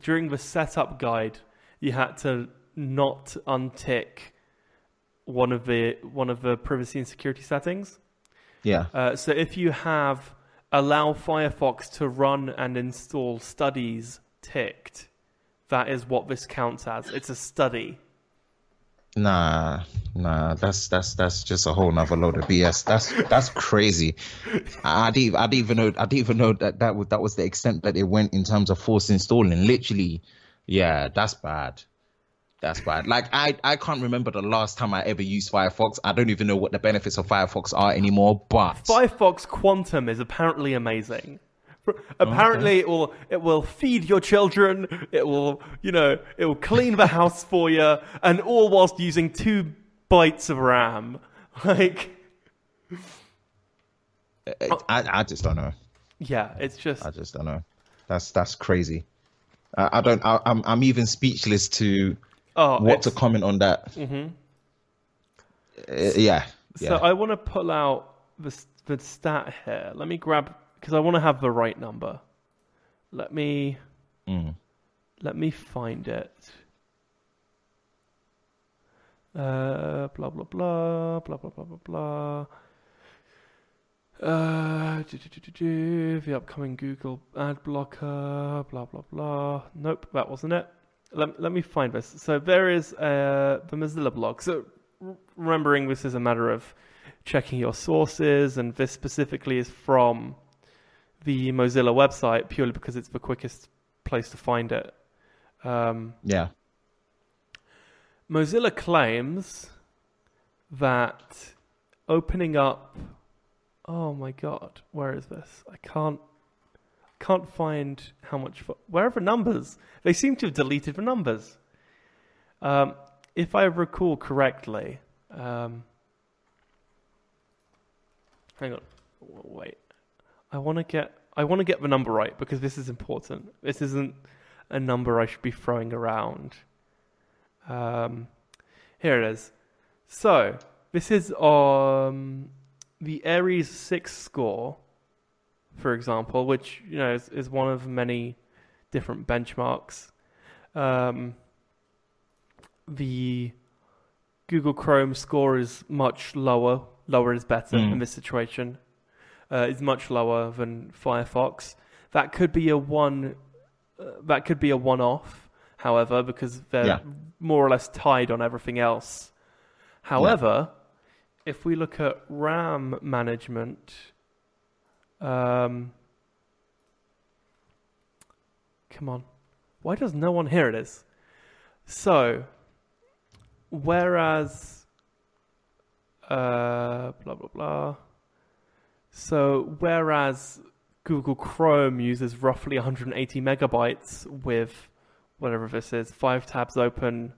during the setup guide, you had to not untick one of the one of the privacy and security settings. Yeah. Uh, so if you have allow Firefox to run and install studies ticked, that is what this counts as. It's a study. Nah, nah, that's that's that's just a whole nother load of BS. That's that's crazy. I, I didn't I didn't even know I didn't even know that that was, that was the extent that it went in terms of force installing. Literally, yeah, that's bad. That's bad. Like I, I can't remember the last time I ever used Firefox. I don't even know what the benefits of Firefox are anymore. But Firefox Quantum is apparently amazing. Apparently, it will it will feed your children. It will you know it will clean the house for you, and all whilst using two bytes of RAM. Like, I, I just don't know. yeah, it's just I just don't know. That's that's crazy. I, I don't. I, I'm I'm even speechless to oh, what to comment on that. Mm-hmm. Uh, yeah. So Yeah. I want to pull out the the stat here. Let me grab because I want to have the right number. Let me Mm. let me find it. Uh, blah blah blah blah blah blah blah blah. Uh, do, do, do, do, do, the upcoming Google ad blocker, blah blah blah. Nope, that wasn't it. Let, let me find this. So there is uh, the Mozilla blog. So remembering this is a matter of checking your sources, and this specifically is from the Mozilla website purely because it's the quickest place to find it. Um, Yeah. Mozilla claims that opening up. Oh my god, where is this? I can't. Can't find how much. Where are the numbers? They seem to have deleted the numbers. Um, if I recall correctly, um, hang on, wait. I want to get. I want to get the number right because this is important. This isn't a number I should be throwing around. Um, here it is. So this is um the ARES six score, for example, which you know is, is one of many different benchmarks. Um, the Google Chrome score is much lower. Lower is better Mm. in this situation. Uh, is much lower than Firefox. That could be a one. Uh, that could be a one-off. However, because they're Yeah. more or less tied on everything else. However, if we look at RAM management, um, come on, why does no one here it is? So, whereas, uh, blah blah blah. So, whereas Google Chrome uses roughly 180 megabytes with whatever this is, five tabs open,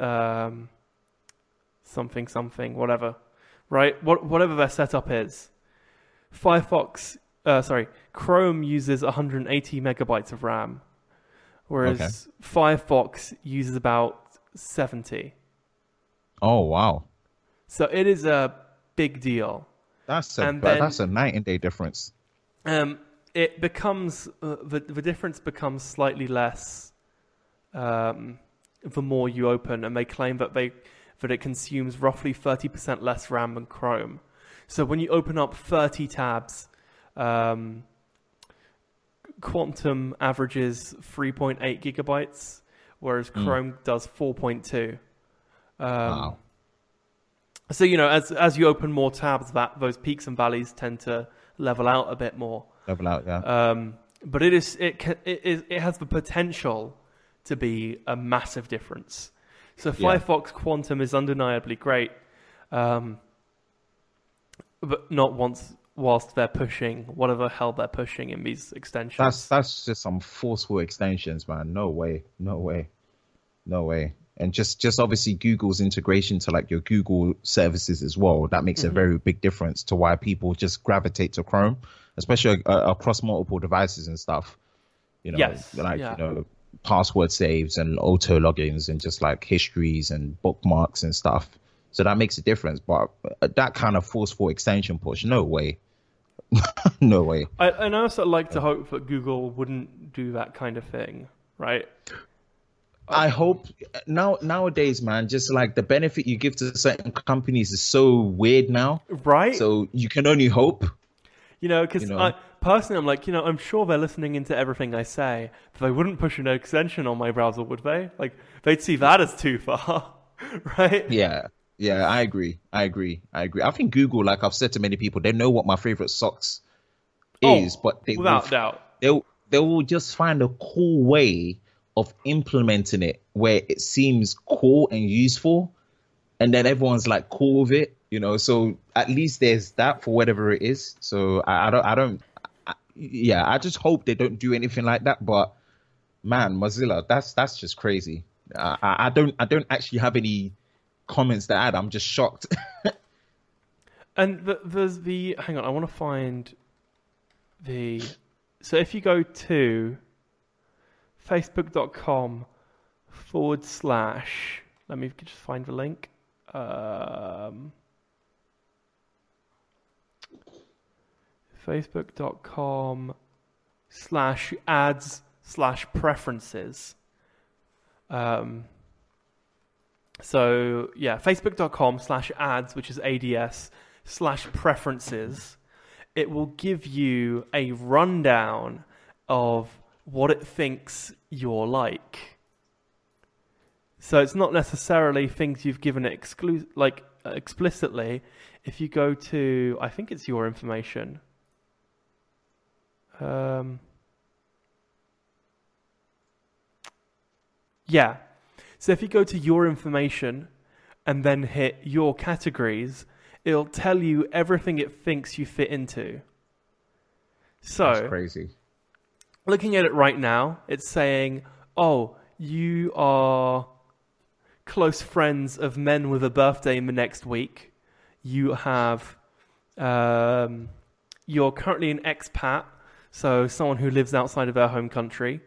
um, something, something, whatever, right? What, whatever their setup is. Firefox, uh, sorry, Chrome uses 180 megabytes of RAM, whereas Firefox uses about 70. Oh wow. So it is a big deal. That's a then- that's a night and day difference. Um, it becomes uh, the the difference becomes slightly less um, the more you open, and they claim that they that it consumes roughly thirty percent less RAM than Chrome. So when you open up thirty tabs, um, Quantum averages three point eight gigabytes, whereas Chrome does four point two. Um, wow. So you know, as as you open more tabs, that those peaks and valleys tend to level out a bit more. Level out, yeah. Um, but it is it it is it has the potential to be a massive difference. So Yeah. Firefox Quantum is undeniably great, um, but not once whilst they're pushing whatever hell they're pushing in these extensions. That's that's just some forceful extensions, man. No way, no way, no way. And just just obviously Google's integration to like your Google services as well. That makes Mm-hmm. a very big difference to why people just gravitate to Chrome, especially uh, across multiple devices and stuff. You know, Yes, like yeah. you know, password saves and auto logins and just like histories and bookmarks and stuff. So that makes a difference. But uh, that kind of forceful extension push, no way, no way. I, and I also like to hope that Google wouldn't do that kind of thing, right? I hope now nowadays, man, just like the benefit you give to certain companies is so weird now. Right? So you can only hope. You know, because You know? I personally, I'm like, you know, I'm sure they're listening into everything I say, but they wouldn't push an extension on my browser, would they? Like, they'd see that as too far, right? Yeah, yeah, I agree. I agree. I agree. I think Google, like I've said to many people, they know what my favorite socks Oh, is, but they without will, doubt. they'll they will just find a cool way of implementing it where it seems cool and useful, and then everyone's like cool with it, you know. So at least there's that for whatever it is. So I, I don't, I don't, I, yeah. I just hope they don't do anything like that. But man, Mozilla, that's that's just crazy. I, I don't, I don't actually have any comments to add. I'm just shocked. And the, there's the hang on, I want to find the so if you go to facebook.com forward slash let me just find the link. Um, facebook.com slash ads slash preferences. Um, so yeah, facebook.com slash ads, which is ADS slash preferences. It will give you a rundown of what it thinks you're like. So it's not necessarily things you've given it exclu- like explicitly. If you go to, I think it's your information. Um, yeah. So if you go to your information and then hit your categories, it'll tell you everything it thinks you fit into. So that's crazy. Looking at it right now, it's saying, "Oh, you are close friends of men with a birthday in the next week. You have, um, you're currently an expat, so someone who lives outside of their home country.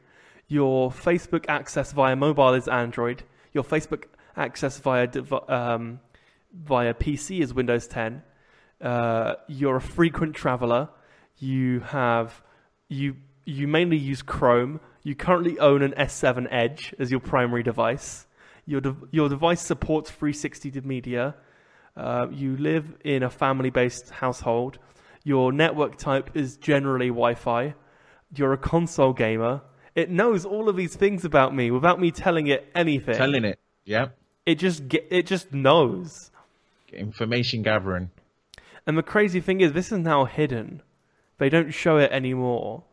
Your Facebook access via mobile is Android. Your Facebook access via um, via PC is Windows 10. Uh, you're a frequent traveler. You have you you mainly use Chrome. You currently own an S7 Edge as your primary device. Your de- your device supports 360 media. Uh, you live in a family-based household. Your network type is generally Wi-Fi. You're a console gamer. It knows all of these things about me without me telling it anything. Telling it, yeah. it just get, it just knows. Information gathering. And the crazy thing is, this is now hidden. They don't show it anymore.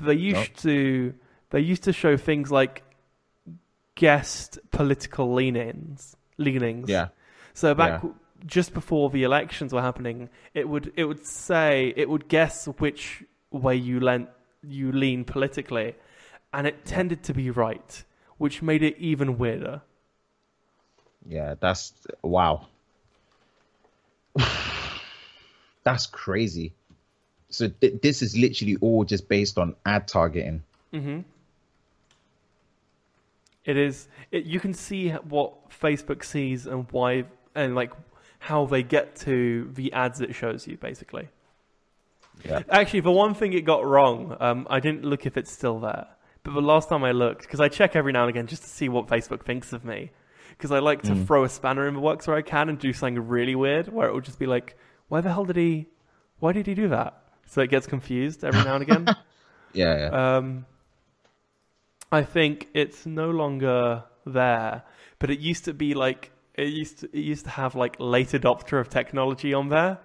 They used Nope. to. They used to show things like guest political leanings. Leanings. Yeah. So back Yeah. just before the elections were happening, it would it would say it would guess which way you lent you lean politically, and it tended to be right, which made it even weirder. Yeah, that's wow. that's crazy. So th- this is literally all just based on ad targeting. It is. It, you can see what Facebook sees and why, and like how they get to the ads it shows you, basically. Yeah. Actually, the one thing it got wrong, um, I didn't look if it's still there. But the last time I looked, because I check every now and again just to see what Facebook thinks of me, because I like to throw a spanner in the works where I can and do something really weird, where it will just be like, "Why the hell did he? Why did he do that?" So it gets confused every now and again. Yeah, yeah. Um, I think it's no longer there, but it used to be like it used to, it used to have like late adopter of technology on there,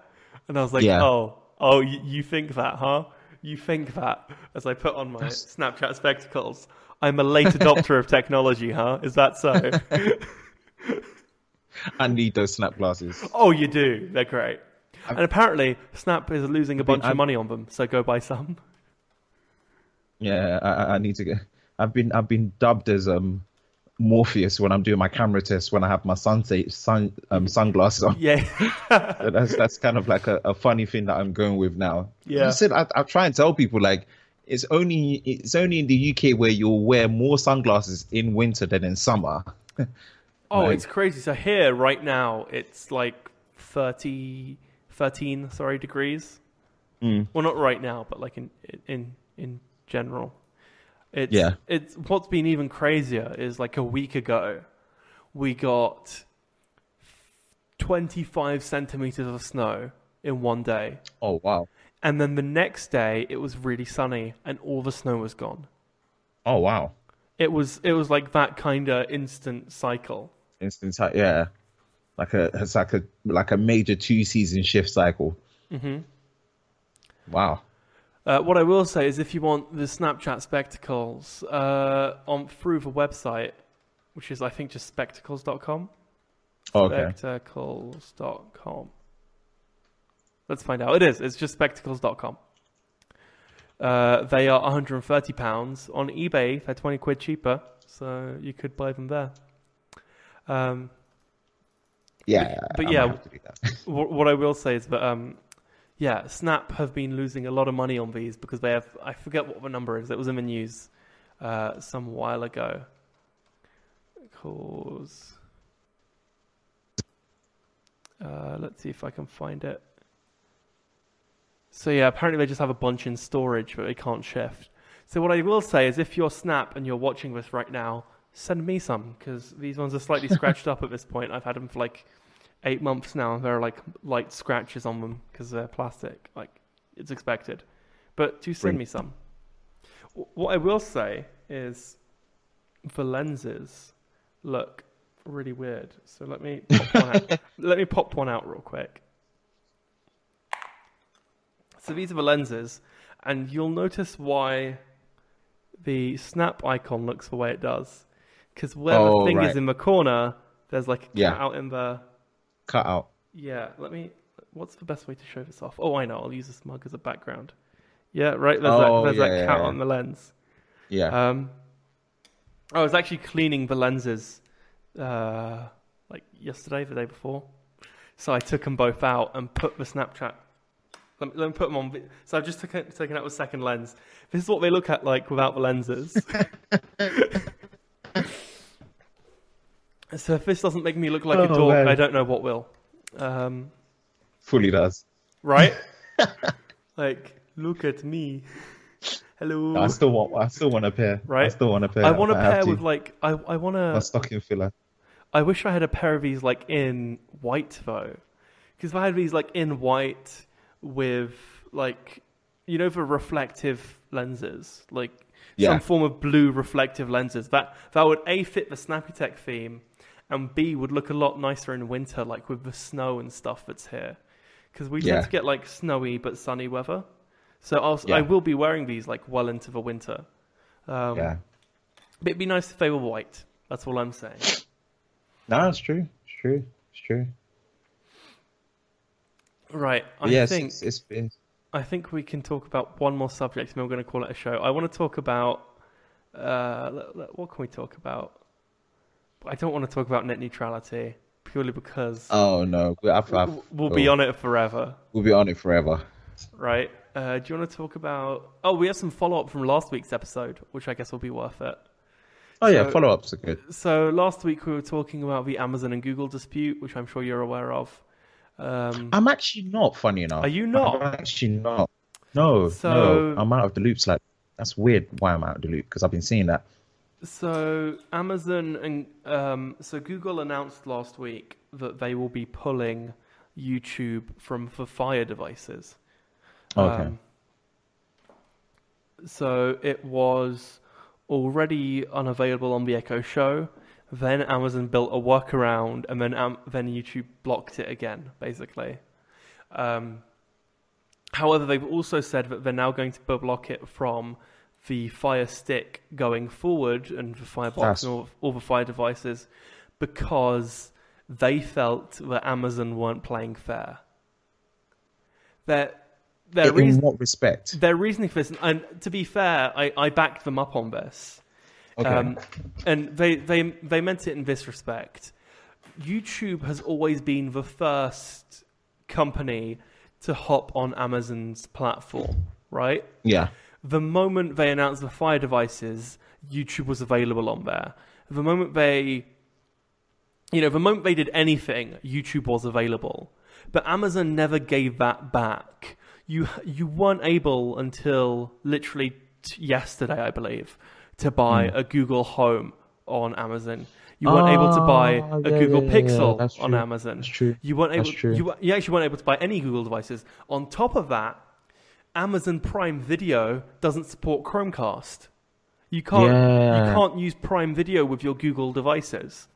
and I was like, Yeah. oh, oh, you, you think that, huh? You think that? As I put on my That's- Snapchat spectacles, I'm a late adopter of technology, huh? Is that so? I need those snap glasses. oh, you do. They're great. And apparently, Snap is losing a bunch of I've- money on them, so go buy some. Yeah, I, I- need to get. I've been I've been dubbed as um Morpheus when I'm doing my camera test when I have my sun sun um sunglasses on. Yeah. So that's that's kind of like a, a funny thing that I'm going with now. Yeah. I said I, I try and tell people like it's only it's only in the UK where you'll wear more sunglasses in winter than in summer. Oh, Like- it's crazy. So here, right now, it's like 30, 13, sorry, degrees. Mm. Well, not right now, but like in in in general. It's, Yeah. It's what's been even crazier is like a week ago, we got twenty five centimeters of snow in one day, Oh wow. and then the next day it was really sunny and all the snow was gone. Oh wow. It was it was like that kind of instant cycle. Instant yeah. Like a it's like a like a major two season shift cycle. hmm Wow. Uh, what I will say is, if you want the Snapchat spectacles uh, on through the website, which is I think just spectacles.com. Oh, okay. Spectacles.com. Let's find out. It is. It's just spectacles.com. Uh, they are 130 pounds on eBay. They're 20 quid cheaper, so you could buy them there. Um, Yeah, but yeah, have to do that. Wh- what I will say is that um, yeah, Snap have been losing a lot of money on these because they have I forget what the number is. It was in the news uh, some while ago. Cause uh, let's see if I can find it. So yeah, apparently they just have a bunch in storage, but they can't shift. So what I will say is, if you're Snap and you're watching this right now, send me some because these ones are slightly scratched up at this point. I've had them for like eight months now, and there are like light scratches on them because they're plastic. Like it's expected, but do send me some. What I will say is, the lenses look really weird. So let me pop one out. let me pop one out real quick. So these are the lenses, and you'll notice why the snap icon looks the way it does. Because where Oh, the thing is in the corner, there's like a cat Yeah. out in the. Cut out. Yeah, let me. What's the best way to show this off? Oh, I know. I'll use this mug as a background. Yeah, right. There's Oh, that. There's yeah, that yeah, cat yeah. on the lens. Yeah. Um, I was actually cleaning the lenses, uh, like yesterday, the day before. So I took them both out and put the Snapchat. Let me, let me put them on. So I've just taken, taken out the second lens. This is what they look at like without the lenses. so if this doesn't make me look like a Oh, dork, man. I don't know what will. Um, Fully does. right? like, look at me. Hello. I still want. I still want a pair. Right. I still want a pair. I want a have pair to. with like I I want a to stocking filler. I wish I had a pair of these like in white though, because if I had these like in white with like you know the reflective lenses, like Yeah. some form of blue reflective lenses, that that would a fit the Snappy Tech theme, and b would look a lot nicer in winter, like with the snow and stuff that's here, because we Yeah. tend to get like snowy but sunny weather. So I'll, Yeah. I will be wearing these like well into the winter. Um, yeah. but it'd be nice if they were white. That's all I'm saying. No, it's true. It's true. It's true. Right. I yes, think it's, it's, it's I think we can talk about one more subject, and then we're going to call it a show. I want to talk about uh, what can we talk about? I don't want to talk about net neutrality purely because Oh no, I've, I've, w- we'll be oh, on it forever, We'll be on it forever. right? Uh, do you want to talk about? Oh, we have some follow up from last week's episode, which I guess will be worth it. Oh yeah, follow ups are good. So last week we were talking about the Amazon and Google dispute, which I'm sure you're aware of. Um, I'm actually not funny enough. Are you not? I'm actually not. No, So- no, I'm out of the loops. Like that's weird. Why I'm out of the loop? Because I've been seeing that. So Amazon and um, so Google announced last week that they will be pulling YouTube from the Fire devices. Okay. Um, so it was already unavailable on the Echo Show. Then Amazon built a workaround, and then um, then YouTube blocked it again, basically. Um, however, they've also said that they're now going to block it from the Fire Stick going forward and the Firebox That's- and all, all the Fire devices because they felt that Amazon weren't playing fair. Their their In reason what respect? their reasoning for this, and to be fair, I, I backed them up on this. Okay. Um, and they, they, they meant it in this respect. YouTube has always been the first company to hop on Amazon's platform, right? yeah. The moment they announced the Fire devices, YouTube was available on there. The moment they, you know, the moment they did anything, YouTube was available. But Amazon never gave that back. You you weren't able until literally t- yesterday, I believe, to buy Hmm. a Google Home on Amazon. You weren't able to buy Ah, a yeah, Google yeah, yeah, yeah, Pixel on. Amazon. That's true. You weren't able. You, you actually weren't able to buy any Google devices. On top of that, Amazon Prime Video doesn't support Chromecast. You can't. Yeah. You can't use Prime Video with your Google devices.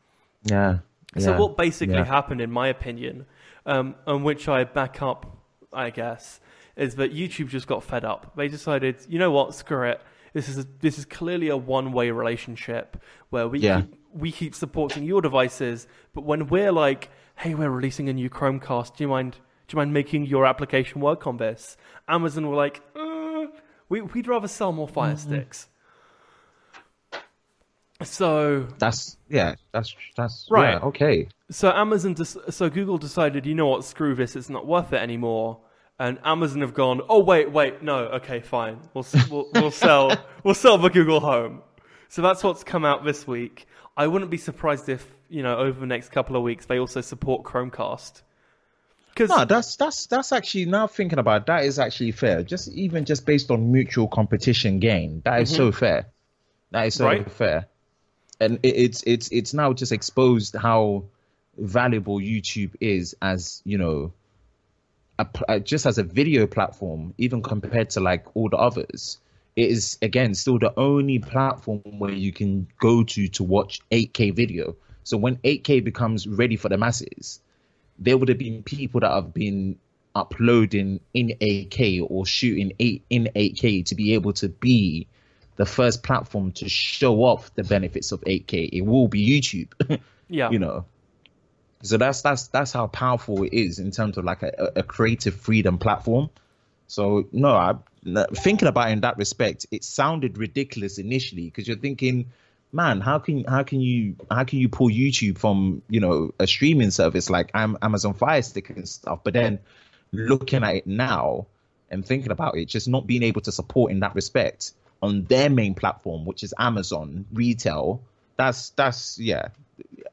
Yeah. So yeah, what basically yeah. happened, in my opinion, um, on which I back up, I guess, is that YouTube just got fed up. They decided, you know what, screw it. This is a, this is clearly a one way relationship where we keep, we keep supporting your devices, but when we're like, hey, we're releasing a new Chromecast, do you mind do you mind making your application work on this? Amazon were like, uh, we we'd rather sell more Fire Mm-hmm. Sticks. So That's yeah. That's that's Right. Yeah, okay. So Amazon, des- so Google decided, you know what, screw this, it's not worth it anymore. And Amazon have gone, oh wait, wait, no, okay, fine, we'll we'll, we'll sell we'll sell the Google Home. So that's what's come out this week. I wouldn't be surprised if you know over the next couple of weeks they also support Chromecast. Because No, that's that's that's actually now thinking about it, that is actually fair. Just even just based on mutual competition gain, that is so fair. That is so Mm-hmm. Right. fair. And it, it's it's it's now just exposed how valuable YouTube is as you know, a, uh, just as a video platform, even compared to like all the others. It is again still the only platform where you can go to to watch 8K video. So when 8K becomes ready for the masses, there would have been people that have been uploading in 8K or shooting eight in 8K to be able to be the first platform to show off the benefits of 8K. It will be YouTube, yeah, you know. So that's that's that's how powerful it is in terms of like a, a creative freedom platform. So no, I thinking about it in that respect, it sounded ridiculous initially because you're thinking, man, how can how can you how can you pull YouTube from you know a streaming service like Amazon Fire Stick and stuff? But then looking at it now and thinking about it, just not being able to support in that respect on their main platform, which is Amazon retail. That's that's yeah,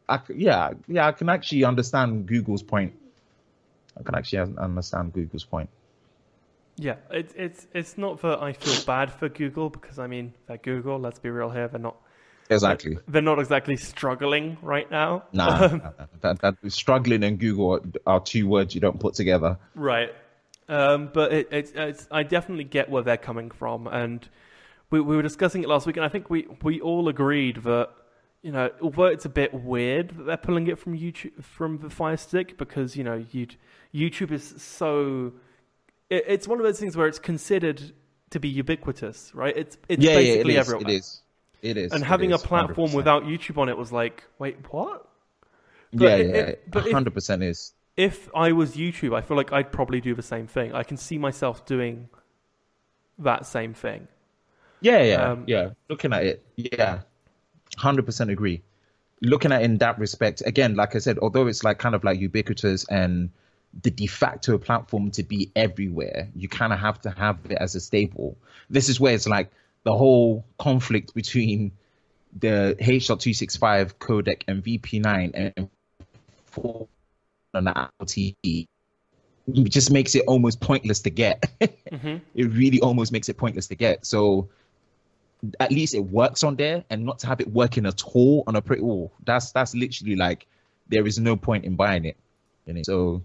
I, yeah yeah. I can actually understand Google's point. I can actually understand Google's point. yeah. It's it's it's not that I feel bad for Google because I mean they're Google. Let's be real here, they're not Exactly. they're not exactly struggling right now. Nah, nah, that, that struggling and Google are two words you don't put together. Right. Um, but it, it's, it's, I definitely get where they're coming from. And we, we were discussing it last week, and I think we, we all agreed that, you know, although it's a bit weird that they're pulling it from YouTube, from the Fire Stick, because, you know, you'd, YouTube is so. It, it's one of those things where it's considered to be ubiquitous, right? It's, it's yeah, yeah, it basically is. everywhere. It is. It is. And having is, a platform 100%. without YouTube on it was like, wait, what? But yeah, it- yeah, it- but hundred percent is. if I was YouTube, I feel like I'd probably do the same thing. I can see myself doing that same thing. Yeah, yeah, Um, yeah. Looking at it, yeah, hundred percent agree. Looking at it in that respect, again, like I said, although it's like kind of like ubiquitous and the de facto platform to be everywhere, you kind of have to have it as a staple. This is where it's like the whole conflict between the H.265 codec and VP9 and on the Apple TV just makes it almost pointless to get. Mm-hmm. It really almost makes it pointless to get. So at least it works on there, and not to have it working at all on a pretty. Oh, that's that's literally like there is no point in buying it. you know. So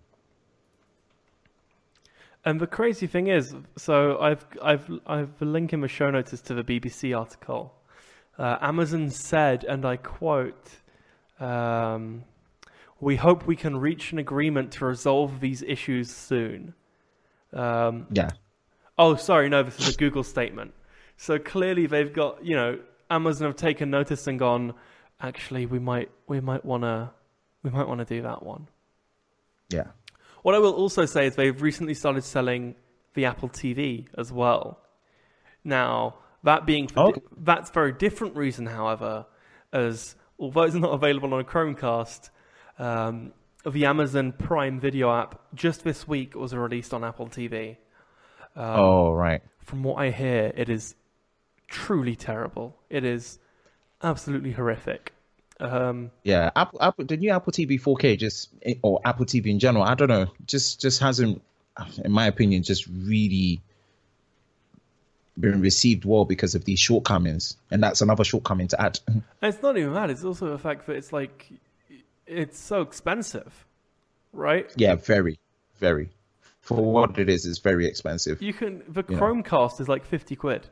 And the crazy thing is, so I've I've I've the link in the show notes to the BBC article. Uh, Amazon said, and I quote, um, "We hope we can reach an agreement to resolve these issues soon." Um, yeah, Oh, sorry, no, this is a Google statement. So clearly they've got, you know, Amazon have taken notice and gone, actually, we might, we might want to, we might want to do that one. yeah, What I will also say is they've recently started selling the Apple TV as well. Now, that being for Oh. di- that's for a different reason, however, as although it's not available on a Chromecast, um, the Amazon Prime Video app just this week was released on Apple TV. oh right, From what I hear, it is truly terrible. It is absolutely horrific. Um, yeah. Apple, Apple, the new Apple TV 4K just or Apple TV in general, I don't know, just just hasn't, in my opinion, just really been received well because of these shortcomings, and that's another shortcoming to add. and it's not even that; it's also the fact that it's like it's so expensive, right? yeah, very, very. For what it is, it's very expensive. You can the. Chromecast is like fifty quid.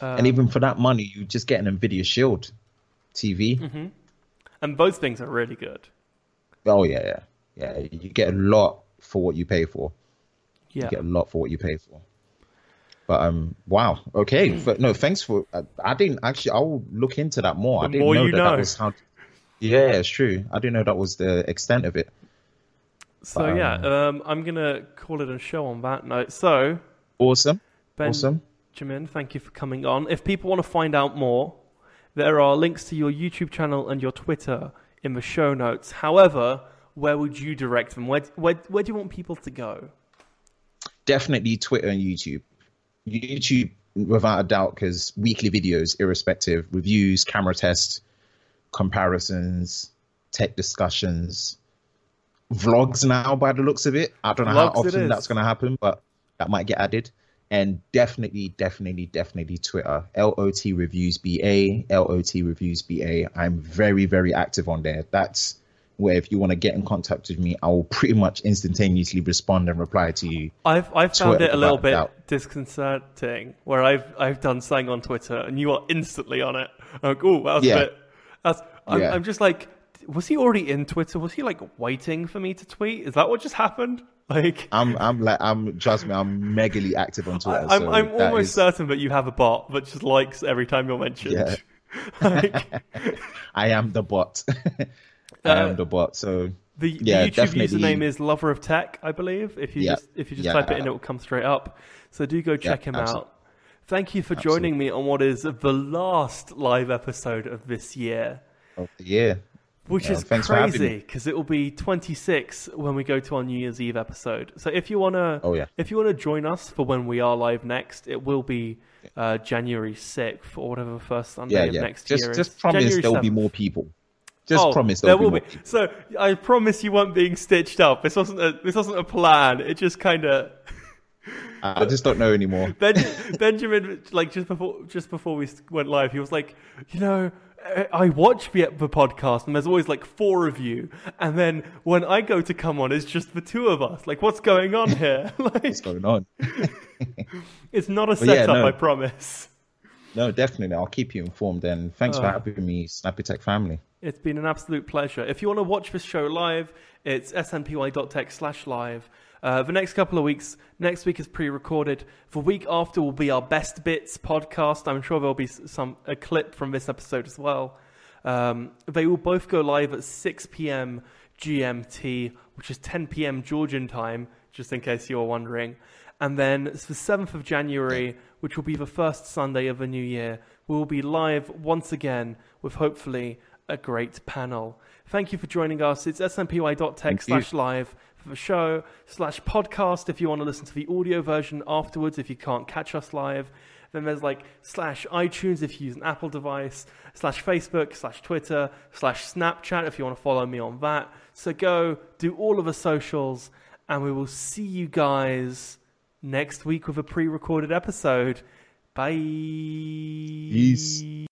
and even for that money, you just get an Nvidia Shield TV. Mm-hmm. and both things are really good. Oh yeah, yeah, yeah. You get a lot for what you pay for. Yeah. You get a lot for what you pay for. But um, wow. Okay. But no, thanks for. Uh, I didn't actually. I'll look into that more. The I didn't more know you that know. that was how. Yeah, it's true. I didn't know that was the extent of it. So Um, yeah, um, I'm gonna call it a show on that note. So Awesome. Ben, Awesome. Jimin, thank you for coming on. If people want to find out more, there are links to your YouTube channel and your Twitter in the show notes. However, where would you direct them? Where, where, where do you want people to go? Definitely Twitter and YouTube. YouTube, without a doubt, because weekly videos, irrespective, reviews, camera tests, comparisons, tech discussions, vlogs now by the looks of it. I don't know how Vlogs it often that's going to happen, but that might get added. And definitely, definitely, definitely Twitter. LOT Reviews BA, LOT Reviews BA. I'm very, very active on there. That's where if you want to get in contact with me, I will pretty much instantaneously respond and reply to you. I've I've found Twitter, it a little bit doubt. disconcerting where I've I've done something on Twitter and you are instantly on it. I'm like, oh, that was Yeah. a bit. That's. I'm, Yeah. I'm just like, was he already in Twitter? Was he like waiting for me to tweet? Is that what just happened? Like, I'm, I'm like, I'm trust me, I'm megally active on Twitter. I'm so I'm almost is- certain that you have a bot that just likes every time you're mentioned. Yeah. like, I am the bot. I Uh, am the bot. So The, Yeah, the YouTube definitely. username is Lover of Tech, I believe. If you Yeah, just if you just yeah. type it in, it will come straight up. So do go check him absolutely. out. Thank you for joining me on what is the last live episode of this year, yeah, which Yeah, is thanks for having crazy because it will be 26 when we go to our New Year's Eve episode. So if you wanna, Oh, yeah. if you wanna join us for when we are live next, it will be uh, January 6th or whatever first Sunday yeah, of next Just, year is. just promise January there will be more people. Just Oh, promise there there will be. be. So I promise you weren't being stitched up. This wasn't a this wasn't a plan. It just kind of I I just don't know anymore. ben, Benjamin like just before just before we went live, he was like, you know. I- watch the, the podcast and there's always like four of you, and then when I go to come on, it's just the two of us. Like, what's going on here? like, What's going on? it's not a But yeah, setup, no. I promise. No, definitely. I'll keep you informed. And thanks for Oh. having me, Snappy Tech family. It's been an absolute pleasure. If you want to watch this show live, it's snpy.tech slash live. Uh, the next couple of weeks, next week is pre-recorded. The week after will be our best bits podcast. I'm sure there'll be some a clip from this episode as well. Um, they will both go live at 6 p.m. GMT, which is 10 p.m. Georgian time, just in case you were wondering. And then it's the 7th of January, which will be the first Sunday of the new year. We will be live once again with hopefully a great panel. Thank you for joining us. It's you. slash live show slash podcast if you want to listen to the audio version afterwards if you can't catch us live. Then there's like slash iTunes if you use an Apple device, slash Facebook, slash Twitter, slash Snapchat if you want to follow me on that. So go do all of the socials, and we will see you guys next week with a pre recorded episode. Bye. Peace.